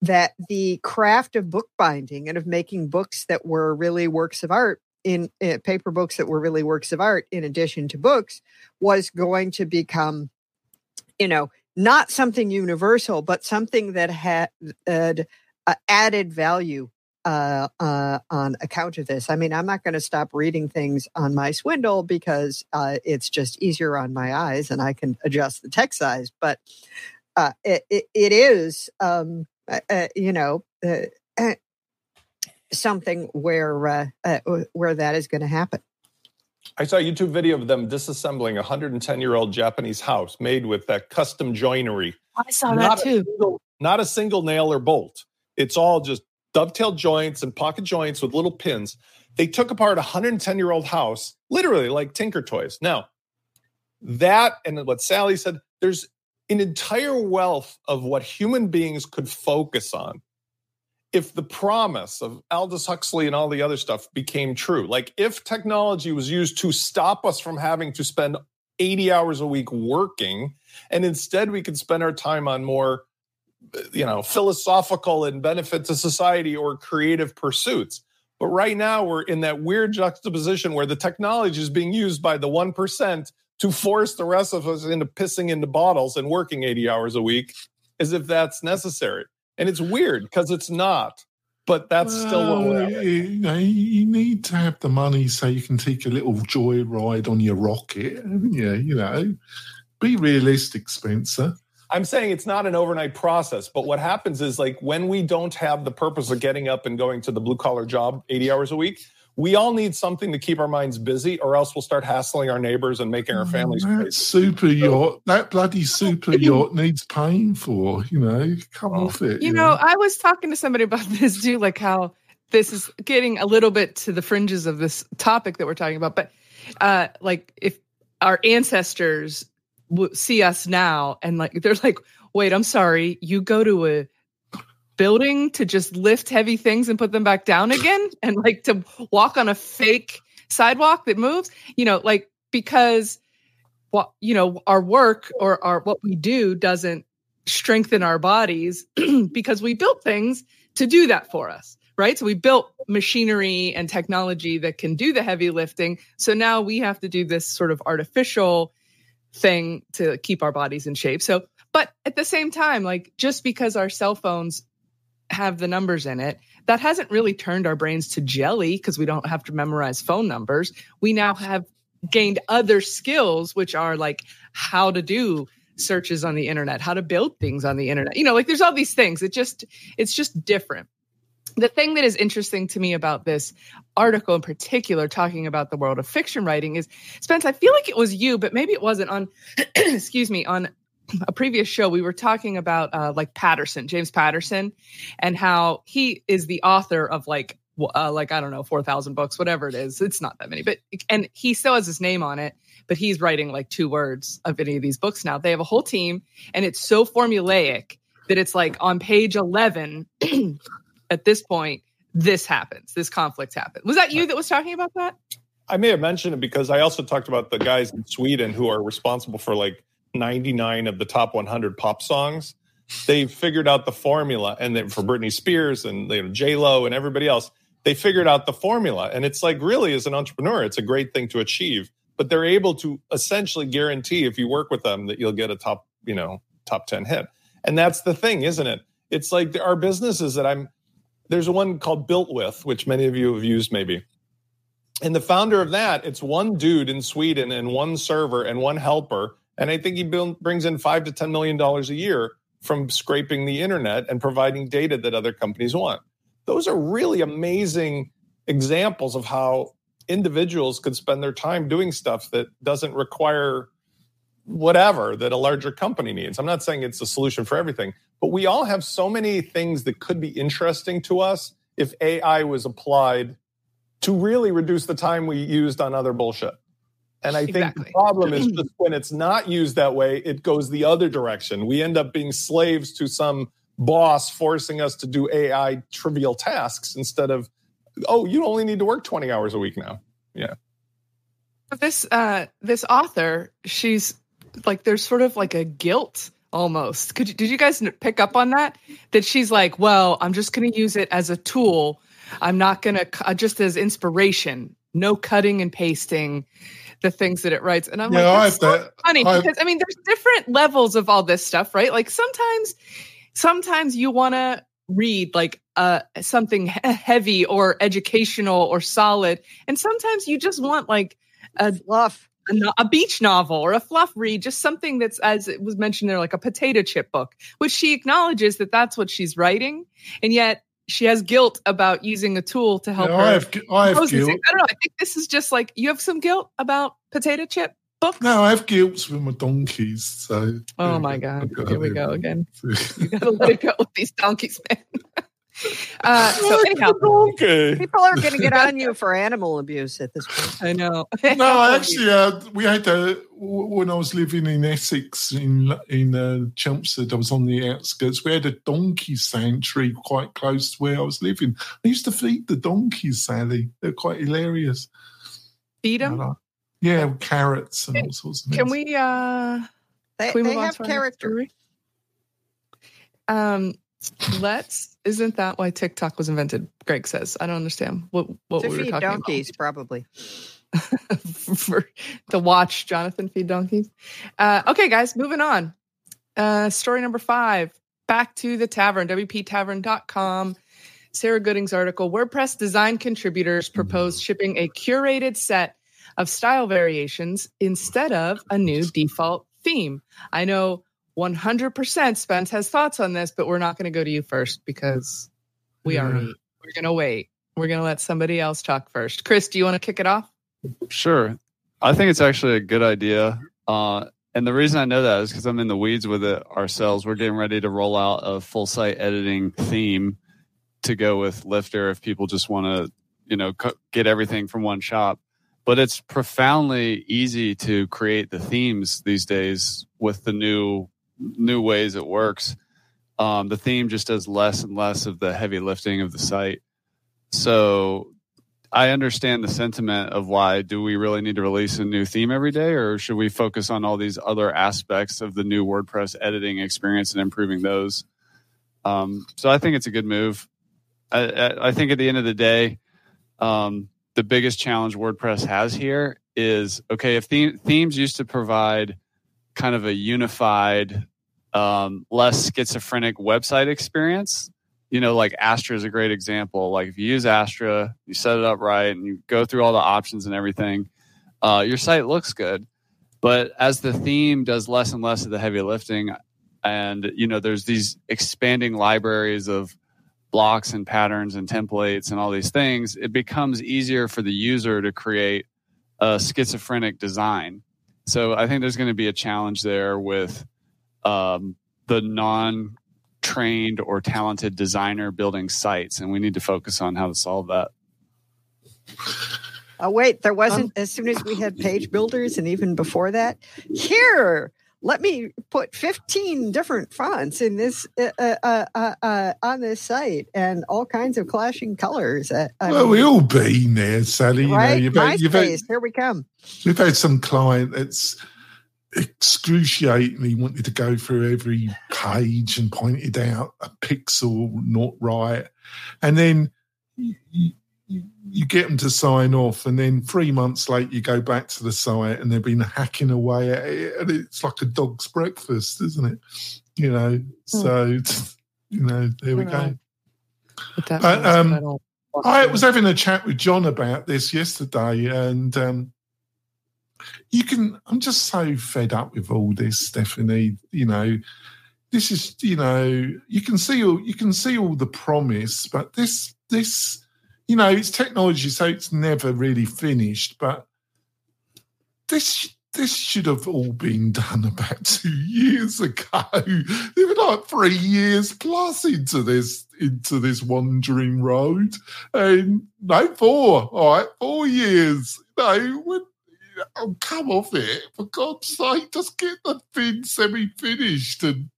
that the craft of bookbinding and of making books that were really works of art in uh, paper books that were really works of art in addition to books was going to become you know not something universal but something that had uh, added value uh, uh, on account of this. I mean, I'm not going to stop reading things on my Swindle because uh, it's just easier on my eyes and I can adjust the text size. But uh, it, it, it is, um, uh, uh, you know, [CLEARS THROAT] something where where that is going to happen. I saw a YouTube video of them disassembling a 110 year old Japanese house made with that custom joinery. I saw not that too. Single, not a single nail or bolt. It's all just dovetail joints and pocket joints with little pins. They took apart a 110 year old house, literally like Tinker Toys. Now, that and what Sallie said, there's an entire wealth of what human beings could focus on if the promise of Aldous Huxley and all the other stuff became true. Like if technology was used to stop us from having to spend 80 hours a week working, and instead we could spend our time on more uh, you know, philosophical and benefit to society or creative pursuits. But right now we're in that weird juxtaposition where the technology is being used by the 1% to force the rest of us into pissing into bottles and working 80 hours a week as if that's necessary. And it's weird because it's not. But that's well, still what we're you, know, you need to have the money so you can take a little joyride on your rocket. Yeah, you know, be realistic, Spencer. I'm saying it's not an overnight process, but what happens is like when we don't have the purpose of getting up and going to the blue collar job 80 hours a week, we all need something to keep our minds busy, or else we'll start hassling our neighbors and making our families oh, that super yacht, that bloody super [LAUGHS] yacht needs paying for. You know, come oh. off it. You, you know, know, I was talking to somebody about [LAUGHS] this too, like how this is getting a little bit to the fringes of this topic that we're talking about, but uh, like if our ancestors see us now and like they're like wait i'm sorry you go to a building to just lift heavy things and put them back down again [LAUGHS] and like to walk on a fake sidewalk that moves? You know like because what you know our work or our what we do doesn't strengthen our bodies [CLEARS THROAT] because we built things to do that for us right? So we built machinery and technology that can do the heavy lifting. So now we have to do this sort of artificial thing to keep our bodies in shape. So, but at the same time, like just because our cell phones have the numbers in it, that hasn't really turned our brains to jelly because we don't have to memorize phone numbers. We now have gained other skills, which are like how to do searches on the internet, how to build things on the internet. You know, like there's all these things. It just, it's just different the thing that is interesting to me about this article in particular talking about the world of fiction writing is spence i feel like it was you but maybe it wasn't on [CLEARS THROAT] excuse me on a previous show we were talking about uh, like patterson james patterson and how he is the author of like uh, like i don't know 4000 books whatever it is it's not that many but and he still has his name on it but he's writing like two words of any of these books now they have a whole team and it's so formulaic that it's like on page 11 [CLEARS THROAT] at this point, this happens, this conflict happens. Was that you that was talking about that? I may have mentioned it because I also talked about the guys in Sweden who are responsible for like 99 of the top 100 pop songs. they figured out the formula, and then for Britney Spears and you know, J Lo and everybody else, they figured out the formula. And it's like really, as an entrepreneur, it's a great thing to achieve. But they're able to essentially guarantee if you work with them that you'll get a top, you know, top ten hit. And that's the thing, isn't it? It's like there are businesses that I'm. There's one called Built With, which many of you have used, maybe and the founder of that, it's one dude in Sweden and one server and one helper. And I think he build, brings in five to $10 million a year from scraping the internet and providing data that other companies want. Those are really amazing examples of how individuals could spend their time doing stuff that doesn't require whatever that a larger company needs. I'm not saying it's a solution for everything, but we all have so many things that could be interesting to us if AI was applied to really reduce the time we used on other bullshit. And I think Exactly. the problem is [CLEARS THROAT] just when it's not used that way, it goes the other direction. We end up being slaves to some boss forcing us to do AI trivial tasks instead of, oh, you only need to work 20 hours a week now. Yeah. But this uh this author, she's like there's sort of like a guilt almost. Could you, did you guys pick up on that? That she's like, well, I'm just going to use it as a tool. I'm not going to just as inspiration. No cutting and pasting the things that it writes. And I'm Yeah, like, I that's so that. funny I- because I mean, there's different levels of all this stuff, right? Like sometimes, sometimes you want to read like uh something he- heavy or educational or solid, and sometimes you just want like a Fluff. a, no- a beach novel or a fluff read, just something that's, as it was mentioned there, like a potato chip book, which she acknowledges that that's what she's writing. And yet she has guilt about using a tool to help her. I have, I have compose guilt. I don't know. I think this is just like you have some guilt about potato chip books. No, I have guilt with my donkeys. So. Oh my God. Here we go again. [LAUGHS] You gotta let it go with these donkeys, man. [LAUGHS] uh, [LAUGHS] so anyhow, Okay. People are going to get on you for animal abuse at this point. I know. [LAUGHS] no, actually, uh, we had a w- when I was living in Essex in in uh, Chelmsford. I was on the outskirts. We had a donkey sanctuary quite close to where I was living. I used to feed the donkeys, Sallie. They're quite hilarious. feed them. like- Yeah, with carrots and all sorts of things. Can we? uh They, Can we they have to character. Um, let's. Isn't that why TikTok was invented? Greg says. I don't understand what what To we were feed talking donkeys, probably. [LAUGHS] for to watch Jonathan feed donkeys. Uh, okay, guys, moving on. Uh, story number five. Back to the tavern. WPTavern.com. Sarah Gooding's article. WordPress design contributors propose shipping a curated set of style variations instead of a new default theme. I know 100% Spence has thoughts on this, but we're not going to go to you first because we Yeah. already, we're going to wait. We're going to let somebody else talk first. Chris, do you want to kick it off? Sure. I think it's actually a good idea. Uh, and the reason I know that is because I'm in the weeds with it ourselves. We're getting ready to roll out a full site editing theme to go with Lifter if people just want to, you know, co- get everything from one shop. But it's profoundly easy to create the themes these days with the new new ways it works. Um, the theme just does less and less of the heavy lifting of the site. So I understand the sentiment of why do we really need to release a new theme every day, or should we focus on all these other aspects of the new WordPress editing experience and improving those? Um, so I think it's a good move. I, I, think at the end of the day, um, the biggest challenge WordPress has here is okay. If the, themes used to provide kind of a unified, um, less schizophrenic website experience, you know, like Astra is a great example. Like if you use Astra, you set it up right, and you go through all the options and everything, uh, your site looks good. But as the theme does less and less of the heavy lifting, and you know, there's these expanding libraries of blocks and patterns and templates and all these things, it becomes easier for the user to create a schizophrenic design. So I think there's going to be a challenge there with um, the non trained or talented designer building sites, and we need to focus on how to solve that. Oh, wait, there wasn't as soon as we had page builders and even before that. Here, let me put 15 different fonts in this uh, uh, uh, uh, on this site and all kinds of clashing colors. Uh, I well, mean, we all been there, Sallie. You right? know, you've had, you've had, here we come. we've had some client that's excruciatingly wanted to go through every page and pointed out a pixel not right, and then you, you, you get them to sign off, and then three months later you go back to the site and they've been hacking away at it, and it's like a dog's breakfast, isn't it? You know, so [LAUGHS] you know, there we go. But Uh, um, I don't watch I them. was having a chat with John about this yesterday, and um, you can. I'm just so fed up with all this, Stephanie. You know, this is. You know, you can see all you can see all the promise, but this this. You know, it's technology, so it's never really finished. But this this should have all been done [LAUGHS] about two years ago. [LAUGHS] They were like three years plus into this into this wandering road, and no four. All right, four years. No, when, oh, come off it for God's sake! Just get the thing semi-finished and.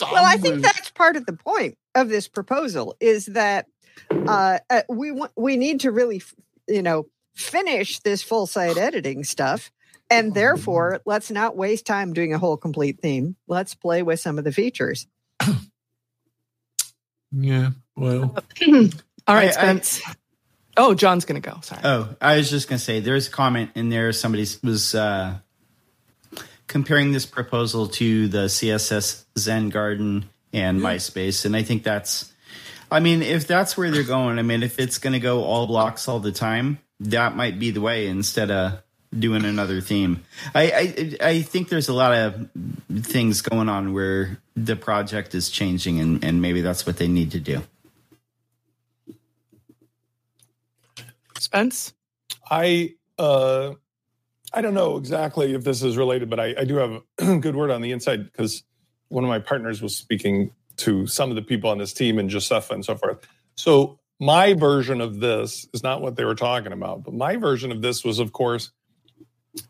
Well, I think with. that's part of the point of this proposal is that uh, uh, we want we need to really, you know, finish this full site editing stuff, and therefore let's not waste time doing a whole complete theme. Let's play with some of the features. [COUGHS] Yeah. Well. [COUGHS] All right, I- I- Spence. oh, John's gonna go. Sorry. Oh, I was just going to say there's a comment in there. Somebody was uh, comparing this proposal to the CSS Zen Garden and MySpace. And I think that's, I mean, if that's where they're going, I mean, if it's going to go all blocks all the time, that might be the way instead of doing another theme. I, I, I think there's a lot of things going on where the project is changing and, and maybe that's what they need to do. Spence. I uh, I don't know exactly if this is related, but I, I do have [CLEARS THROAT] a good word on the inside because one of my partners was speaking to some of the people on this team and Josepha and so forth. So my version of this is not what they were talking about, but my version of this was, of course,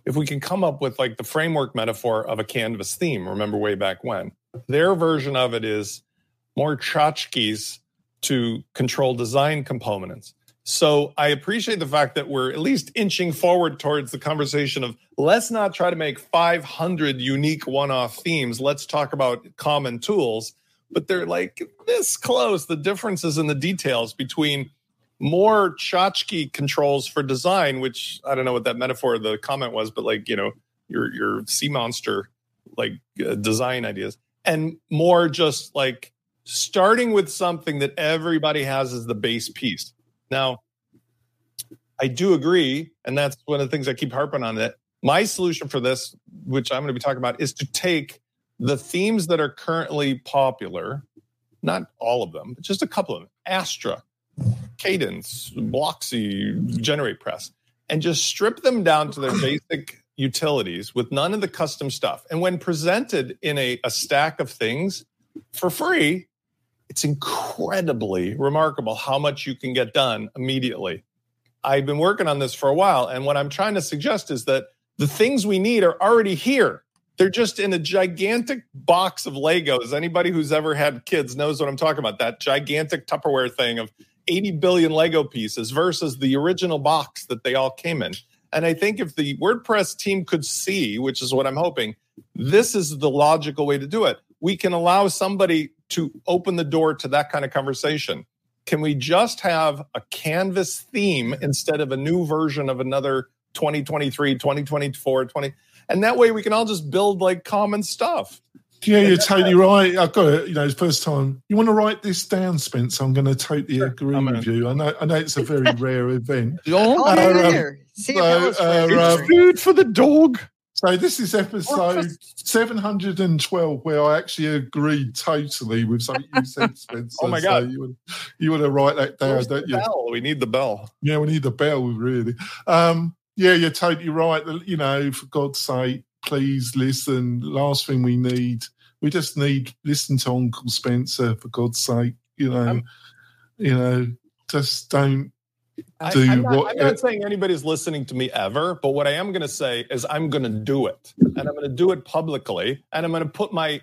if we can come up with like the framework metaphor of a canvas theme. Remember way back when their version of it is more tchotchkes to control design components. So I appreciate the fact that we're at least inching forward towards the conversation of let's not try to make 500 unique one off themes. Let's talk about common tools. But they're like this close. The differences in the details between more tchotchke controls for design, which I don't know what that metaphor, the comment was, but like, you know, your, your sea monster like uh, design ideas and more just like starting with something that everybody has as the base piece. Now, I do agree, and that's one of the things I keep harping on that my solution for this, which I'm going to be talking about, is to take the themes that are currently popular, not all of them, but just a couple of them, Astra, Kadence, Blocksy, Generate Press, and just strip them down to their [CLEARS THROAT] basic utilities with none of the custom stuff. And when presented in a, a stack of things for free, it's incredibly remarkable how much you can get done immediately. I've been working on this for a while, and what I'm trying to suggest is that the things we need are already here. They're just in a gigantic box of Legos. Anybody who's ever had kids knows what I'm talking about. That gigantic Tupperware thing of 80 billion Lego pieces versus the original box that they all came in. And I think if the WordPress team could see, which is what I'm hoping, this is the logical way to do it. We can allow somebody to open the door to that kind of conversation. Can we just have a canvas theme instead of a new version of another 2023, 2024, 20? And that way we can all just build like common stuff. Yeah, you're totally right. I've got it. You know, it's first time. You want to write this down, Spence? I'm going to totally agree I'm with you. I know. I know it's a very [LAUGHS] rare event. Oh, Uh, um. See if so, that uh, French. um, Food for the dog. So this is episode 712, where I actually agreed totally with something you said, [LAUGHS] Spencer. Oh my So God. you want, you want to write that down, Where's don't you? bell? We need the bell. Yeah, we need the bell, really. Um, yeah, you're totally right. You know, for God's sake, please listen. Last thing we need, we just need listen to Uncle Spencer. For God's sake, you know, I'm- you know, just don't. I, Do am not, what- I'm not saying anybody's listening to me ever, but what I am going to say is I'm going to do it, and I'm going to do it publicly, and I'm going to put my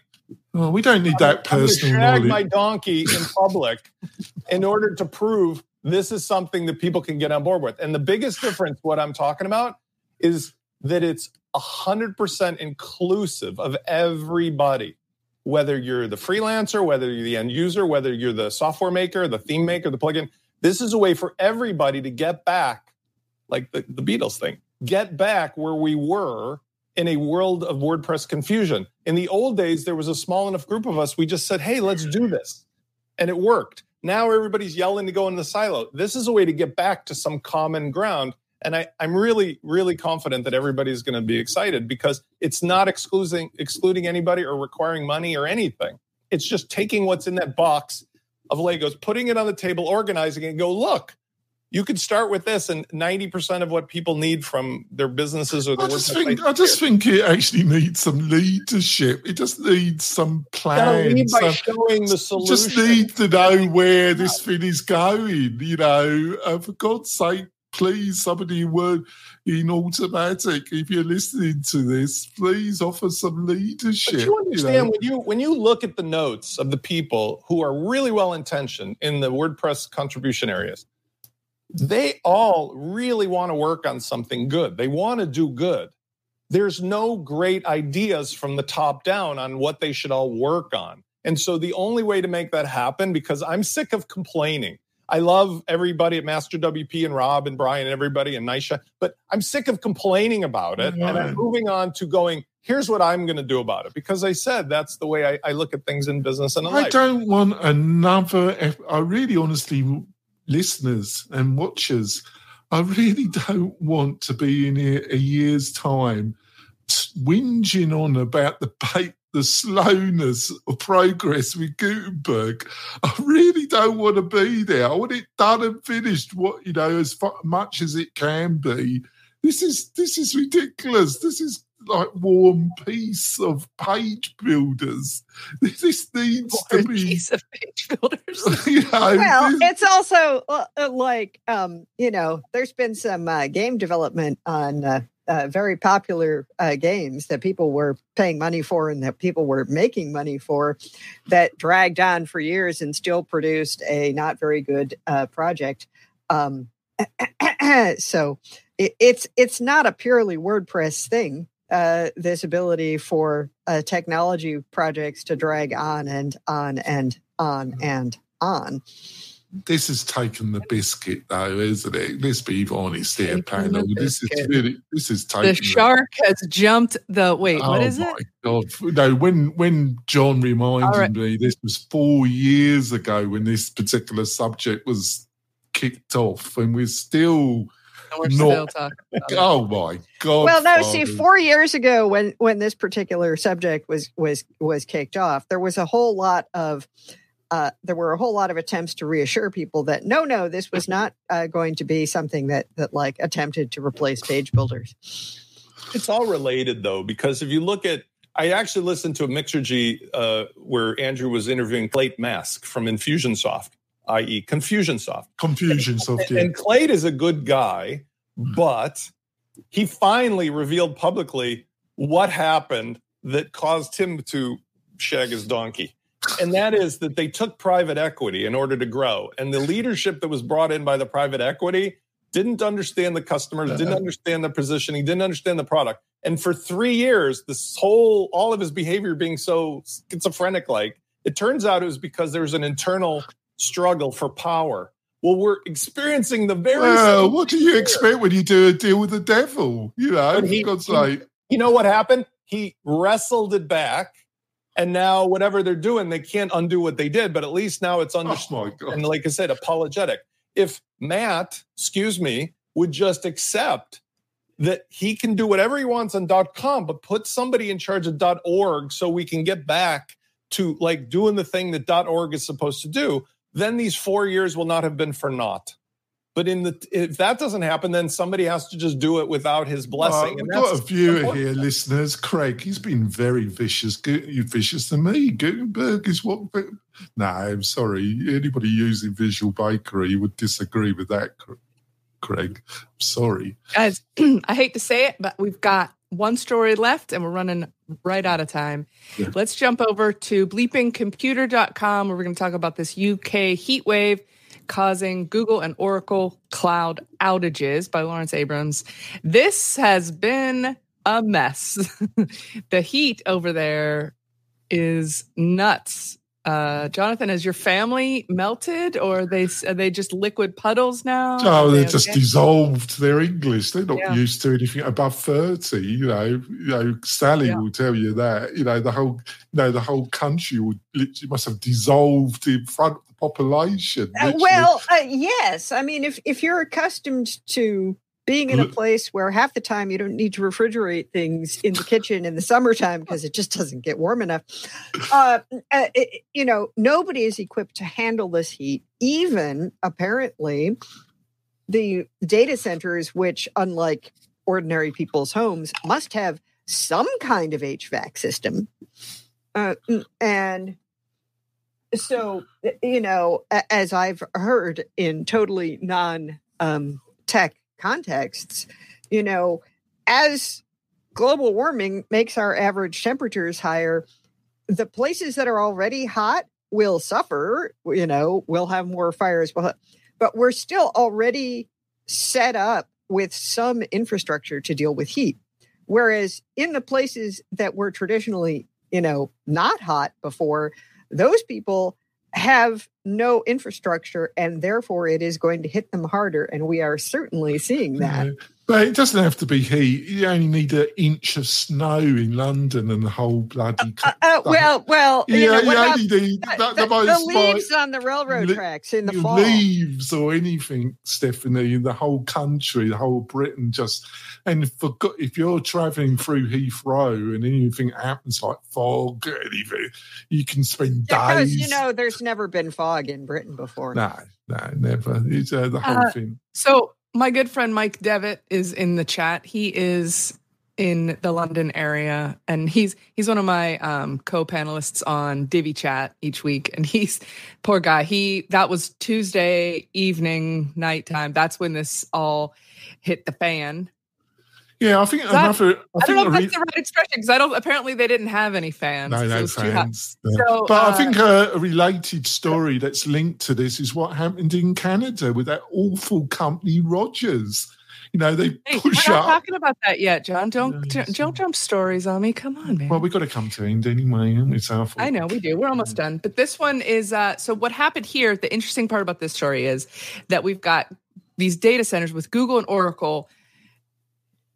Oh, we don't need that I'm gonna personal shag knowledge. my donkey in public [LAUGHS] in order to prove this is something that people can get on board with. And the biggest difference, what I'm talking about, is that it's 100% inclusive of everybody, whether you're the freelancer, whether you're the end user, whether you're the software maker, the theme maker, the plugin. This is a way for everybody to get back, like the, the Beatles thing, get back where we were in a world of WordPress confusion. In the old days, there was a small enough group of us, we just said, hey, let's do this. And it worked. Now everybody's yelling to go in the silo. This is a way to get back to some common ground. And I, I'm really, really confident that everybody's going to be excited because it's not excluding excluding anybody or requiring money or anything. It's just taking what's in that box of Legos, putting it on the table, organizing it, and go, look, you could start with this, and 90% of what people need from their businesses or their I just think I just think it actually needs some leadership. It just needs some plan. lead by some- showing the solution. just need to know where this thing is going. You know, uh, for God's sake, please, somebody word in Automattic. If you're listening to this, please offer some leadership. But you understand know. when you when you look at the notes of the people who are really well intentioned in the WordPress contribution areas, they all really want to work on something good. They want to do good. There's no great ideas from the top down on what they should all work on. And so the only way to make that happen, because I'm sick of complaining. I love everybody at Master WP and Rob and Brian and everybody and Nisha, but I'm sick of complaining about it. And I'm moving on to going, here's what I'm going to do about it. Because I said that's the way I, I look at things in business and in I life. don't want another. I really, honestly, listeners and watchers, I really [LAUGHS] don't want to be in here a year's time whinging on about the pa- the slowness of progress with Gutenberg. I really don't want to be there. I want it done and finished. What you know, as much as it can be. This is this is ridiculous. This is like war and peace of page builders. [LAUGHS] This needs War to and be, Peace of page builders. [LAUGHS] you know, well, this- it's also uh, uh, like um, you know, there's been some uh, game development on uh, uh, very popular uh, games that people were paying money for and that people were making money for, that dragged on for years and still produced a not very good uh, project. Um, [CLEARS THROAT] so it, it's it's not a purely WordPress thing. Uh, this ability for uh, technology projects to drag on and on and on and on. this has taken the biscuit, though, isn't it? Let's be honest here, panel. This is really this is taken The shark has jumped the wait, what oh is it? my god! No, when when John reminded All right. me, this was four years ago when this particular subject was kicked off, and we're still. And we're not- still talking. Oh my god! well no see four years ago when when this particular subject was was was kicked off there was a whole lot of uh, there were a whole lot of attempts to reassure people that no no this was not uh, going to be something that that like attempted to replace page builders It's all related though, because if you look at, I actually listened to a Mixergy uh, where Andrew was interviewing Clate Mask from Infusionsoft, i.e., Confusionsoft. confusion software. And Clate is a good guy, hmm. but he finally revealed publicly what happened that caused him to shag his donkey. And that [LAUGHS] is that they took private equity in order to grow. And the leadership that was brought in by the private equity didn't understand the customers, didn't uh-huh. understand the positioning, didn't understand the product. And for three years, this whole, all of his behavior being so schizophrenic like, it turns out it was because there was an internal struggle for power. Well, we're experiencing the very well, what do you expect when you do a deal with the devil? You know, But he- God's he- sake. you know what happened? He wrestled it back, and now whatever they're doing, they can't undo what they did. But at least now it's Oh understood. god! and like I said, apologetic. If Matt, excuse me, would just accept that he can do whatever he wants on .com, but put somebody in charge of .org so we can get back to like doing the thing that .org is supposed to do, then these four years will not have been for naught. But in the if that doesn't happen, then somebody has to just do it without his blessing. Well, and we've got a that's viewer important. here, listeners. Craig, he's been very vicious. You vicious to me. Gutenberg is what. No, I'm sorry. Anybody using Visual Bakery would disagree with that, Craig. I'm sorry. Guys, [CLEARS THROAT] I hate to say it, but we've got one story left and we're running right out of time. Yeah. Let's jump over to bleepingcomputer.com where we're going to talk about this UK heat wave causing Google and Oracle cloud outages by Lawrence Abrams. This has been a mess. [LAUGHS] the heat over there is nuts. Uh, Jonathan, has your family melted, or are they are they just liquid puddles now? Oh, they're they just okay? dissolved. They're English. They're not Yeah. used to anything above thirty. You know, you know. Sallie Yeah. will tell you that. You know, the whole, you know, the whole country would literally must have dissolved in front of the population. Uh, well, uh, yes. I mean, if if you're accustomed to being in a place where half the time you don't need to refrigerate things in the [LAUGHS] kitchen in the summertime because it just doesn't get warm enough, uh, uh, it- you know, nobody is equipped to handle this heat. Even apparently, the data centers, which unlike ordinary people's homes, must have some kind of HVAC system, uh, mm, and so you know as i've heard in totally non um, tech contexts you know as global warming makes our average temperatures higher the places that are already hot will suffer you know we'll have more fires but we're still already set up with some infrastructure to deal with heat. Whereas in the places that were traditionally you know not hot before those people have no infrastructure and therefore it is going to hit them harder and we are certainly seeing that Yeah. But it doesn't have to be heat. You only need an inch of snow in London and the whole bloody. uh, uh, well well you yeah, know, you what about only need the, the, the- the most the leaves like, on the railroad le- tracks in the fall leaves or anything, Stephanie, in the whole country, the whole Britain, just and for if you're travelling through Heathrow and anything happens like fog, or anything, you can spend because days. you know there's never been fog in britain before no, no, never. It's uh, the whole Uh, thing. So my good friend Mike Devitt is in the chat. He is in the London area, and he's he's one of my um, co-panelists on Divi Chat each week. And he's poor guy. He that was Tuesday evening, nighttime. That's when this all hit the fan. Yeah, I think that- another. I, I, think don't know if re- that's the right expression because I don't. Apparently, they didn't have any fans. No, no was too hot. fans. no. So, but uh, I think a, a related story that's linked to this is what happened in Canada with that awful company Rogers. You know, they Hey, we're push not up. talking about that yet, John. Don't No, don't, don't jump stories on me. Come on, man. Well, we've got to come to end anyway. It's our fault. I know we do. We're almost done. But this one is uh so what happened here, the interesting part about this story is that we've got these data centers with Google and Oracle.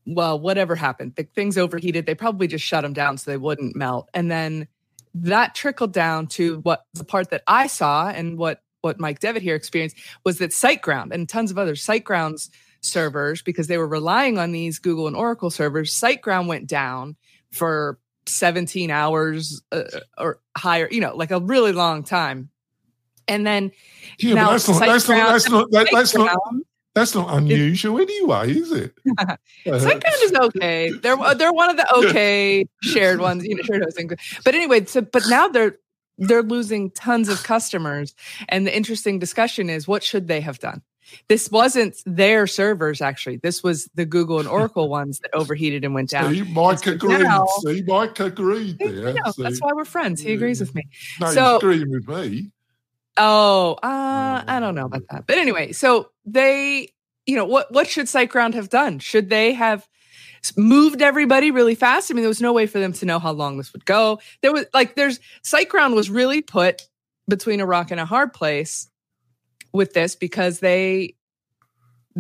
Well, whatever happened, the things overheated. They probably just shut them down so they wouldn't melt. And then that trickled down to what the part that I saw and what what Mike Devitt here experienced was that SiteGround and tons of other SiteGrounds servers, because they were relying on these Google and Oracle servers, SiteGround went down for 17 hours uh, or higher, you know, like a really long time. And then Yeah, Now, that's not, that's not, that's not, that's not, that's not unusual anyway, is it? [LAUGHS] Uh, SiteGround is okay. They're they're one of the [LAUGHS] okay shared ones, you know, shared hosting. But anyway, so but now they're they're losing tons of customers. And the interesting discussion is what should they have done? This wasn't their servers actually. This was the Google and [LAUGHS] Oracle ones that overheated and went down. See, Mike so agreed. now- See, Mike agreed there. know, see. that's why we're friends. He agrees with me. no, so- he's agreeing with me. Oh, uh, I don't know about that. But anyway, so they, you know, what what should SiteGround have done? Should they have moved everybody really fast? I mean, there was no way for them to know how long this would go. There was like, there's SiteGround was really put between a rock and a hard place with this because they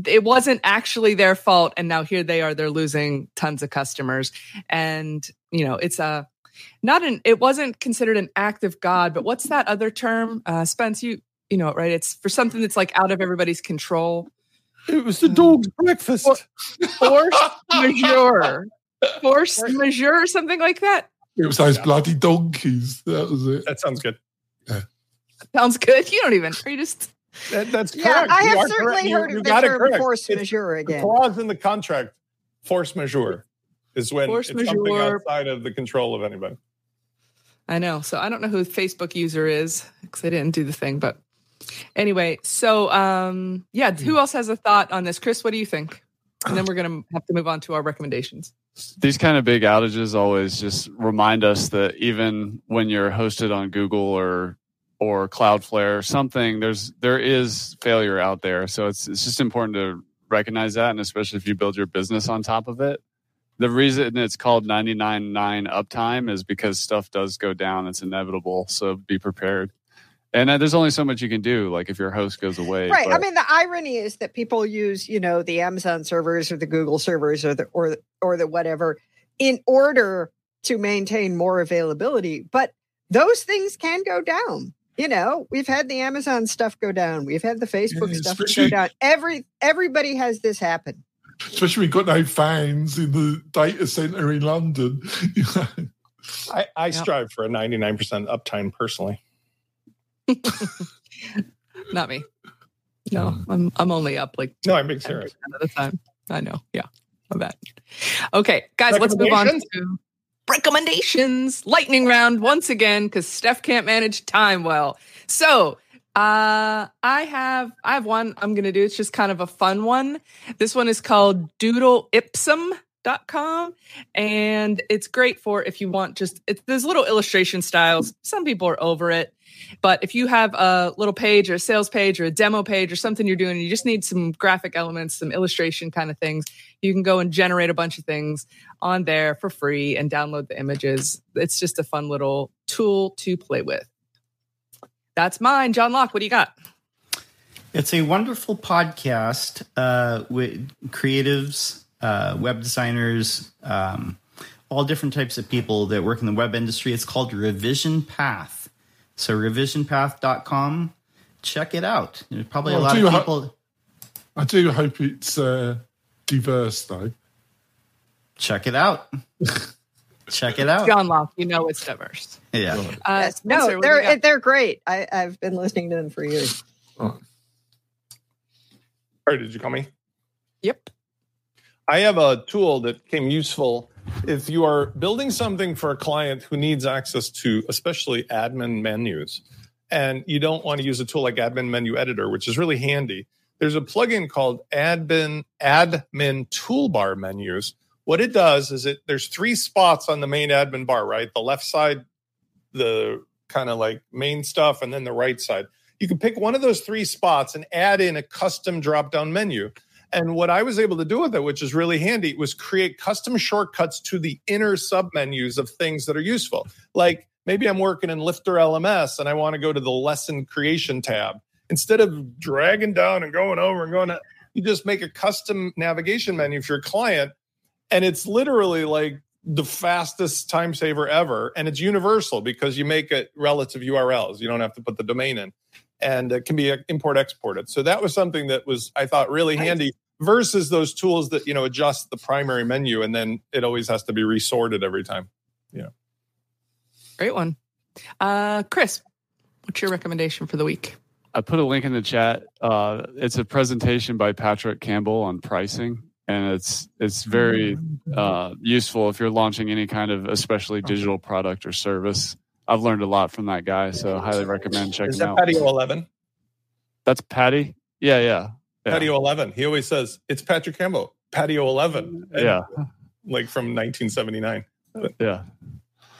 it wasn't actually their fault and now here they are they're losing tons of customers and you know it's a not an it wasn't considered an act of god but what's that other term uh spence you you know right it's for something that's like out of everybody's control It was the dog's breakfast. force majeure force majeure or something like that It was those bloody donkeys. That was it. That sounds good. sounds good you don't even are you just That, that's yeah correct. i have are certainly correct. Heard you of the term correct. force It's majeure The again clause in the contract, force majeure, is when Force it's something outside of the control of anybody. I know. So I don't know who the Facebook user is because I didn't do the thing. But anyway, so um, yeah, who else has a thought on this? Chris, what do you think? And then we're gonna have to move on to our recommendations. these kind of big outages always just remind us that even when you're hosted on Google or or Cloudflare, or something. There's there is failure out there, so it's it's just important to recognize that, and especially if you build your business on top of it. The reason it's called 99.9 uptime is because stuff does go down. It's inevitable. So be prepared. And uh, there's only so much you can do. Like if your host goes away, Right. I mean, the irony is that people use, you know, the Amazon servers or the Google servers or the or or the whatever in order to maintain more availability, but those things can go down. You know, we've had the Amazon stuff go down. We've had the Facebook Yeah, stuff go down. Every everybody has this happen. Especially we've got no fans in the data center in London. You know. I, I strive for a 99% uptime personally. [LAUGHS] Not me. No, I'm I'm only up like No, I'm being serious. of the time. I know. Yeah. I bet. Okay, guys, let's move on to recommendations. Lightning round once again because Steph can't manage time well. So uh I have I have one I'm gonna do. It's just kind of a fun one. This one is called doodleipsum.com and it's great for if you want just it's there's little illustration styles. Some people are over it. But if you have a little page or a sales page or a demo page or something you're doing, you just need some graphic elements, some illustration kind of things, you can go and generate a bunch of things on there for free and download the images. It's just a fun little tool to play with. That's mine. John Locke, what do you got? It's a wonderful podcast uh, with creatives, uh, web designers, um, all different types of people that work in the web industry. It's called Revision Path. So revisionpath.com. Check it out. There's probably a lot of you ha- people. I do hope it's uh, diverse, though. Check it out. [LAUGHS] Check it out. John Locke, you know it's diverse. Yeah. Uh, Yes. No, what they're got? they're great. I, I've been listening to them for years. Or did you call me? Yep. I have a tool that came useful if you are building something for a client who needs access to especially admin menus and you don't want to use a tool like admin menu editor which is really handy there's a plugin called admin admin toolbar menus what it does is it there's three spots on the main admin bar right the left side the kind of like main stuff and then the right side you can pick one of those three spots and add in a custom drop down menu and what I was able to do with it, which is really handy, was create custom shortcuts to the inner submenus of things that are useful. Like maybe I'm working in Lifter LMS and I want to go to the lesson creation tab. Instead of dragging down and going over and going, to, you just make a custom navigation menu for your client. And it's literally like the fastest time saver ever. And it's universal because you make it relative URLs. You don't have to put the domain in and it can be import exported. So that was something that was I thought really Nice. handy versus those tools that you know adjust the primary menu and then it always has to be resorted every time. Yeah. Great one. Uh, Chris, what's your recommendation for the week? I put a link in the chat. Uh, it's a presentation by Patrick Campbell on pricing, and it's it's very uh, useful if you're launching any kind of especially digital product or service. I've learned a lot from that guy, so highly recommend checking Is that out. Patio 11? That's Patty. Yeah, yeah, yeah. Patio 11. He always says it's Patrick Campbell. Patio 11. And, yeah, Like from 1979. yeah.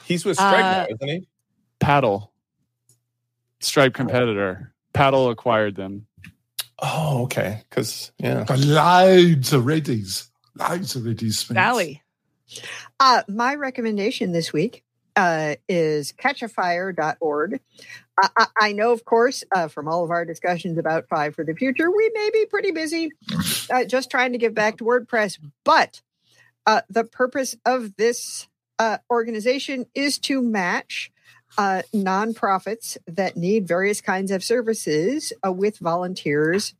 He's with Stripe Uh, now, isn't he? Paddle, Stripe competitor. Paddle acquired them. Oh, okay. Because yeah. Got loads of readies. Loads of readies. Spence. Sally. Uh, my recommendation this week uh, is catchafire.org. I, I, I know, of course, uh, from all of our discussions about Five for the Future, we may be pretty busy uh, just trying to give back to WordPress. But uh, the purpose of this uh, organization is to match uh, nonprofits that need various kinds of services uh, with volunteers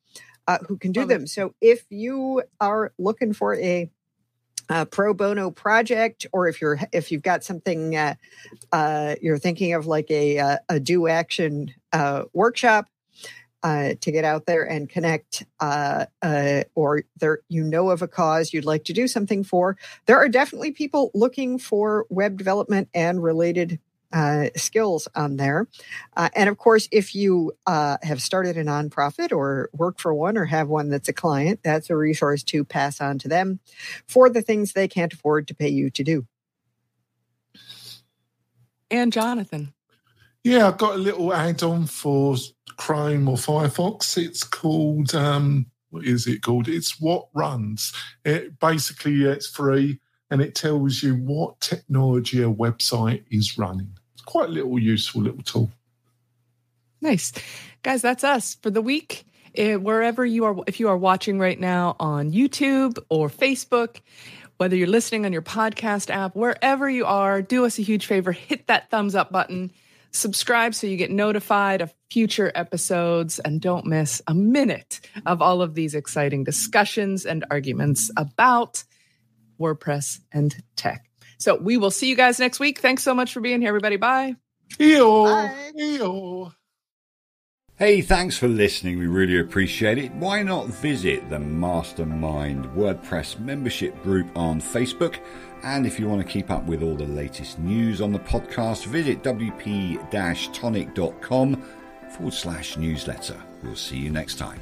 uh, who can do them. So if you are looking for a uh, pro bono project, or if you're if you've got something uh, uh, you're thinking of like a uh, a do action uh, workshop uh, to get out there and connect, uh, uh, or there you know of a cause you'd like to do something for, there are definitely people looking for web development and related uh, skills on there. Uh, and of course, if you uh, have started a nonprofit or work for one or have one that's a client, that's a resource to pass on to them for the things they can't afford to pay you to do. And Jonathan. Yeah, I've got a little add-on for Chrome or Firefox. It's called um, what is it called? It's What Runs. It basically it's free and it tells you what technology a website is running. Quite a little useful little tool. Nice. Guys, that's us for the week. Eh, wherever you are, if you are watching right now on YouTube or Facebook, whether you're listening on your podcast app, wherever you are, do us a huge favor hit that thumbs up button, subscribe so you get notified of future episodes, and don't miss a minute of all of these exciting discussions and arguments about WordPress and tech. So we will see you guys next week. Thanks so much for being here, everybody. Bye. Eeyore, Bye. eeyore. Hey, thanks for listening. We really appreciate it. Why not visit the Mastermind WordPress membership group on Facebook? And if you want to keep up with all the latest news on the podcast, visit wp-tonic.com forward slash newsletter. We'll see you next time.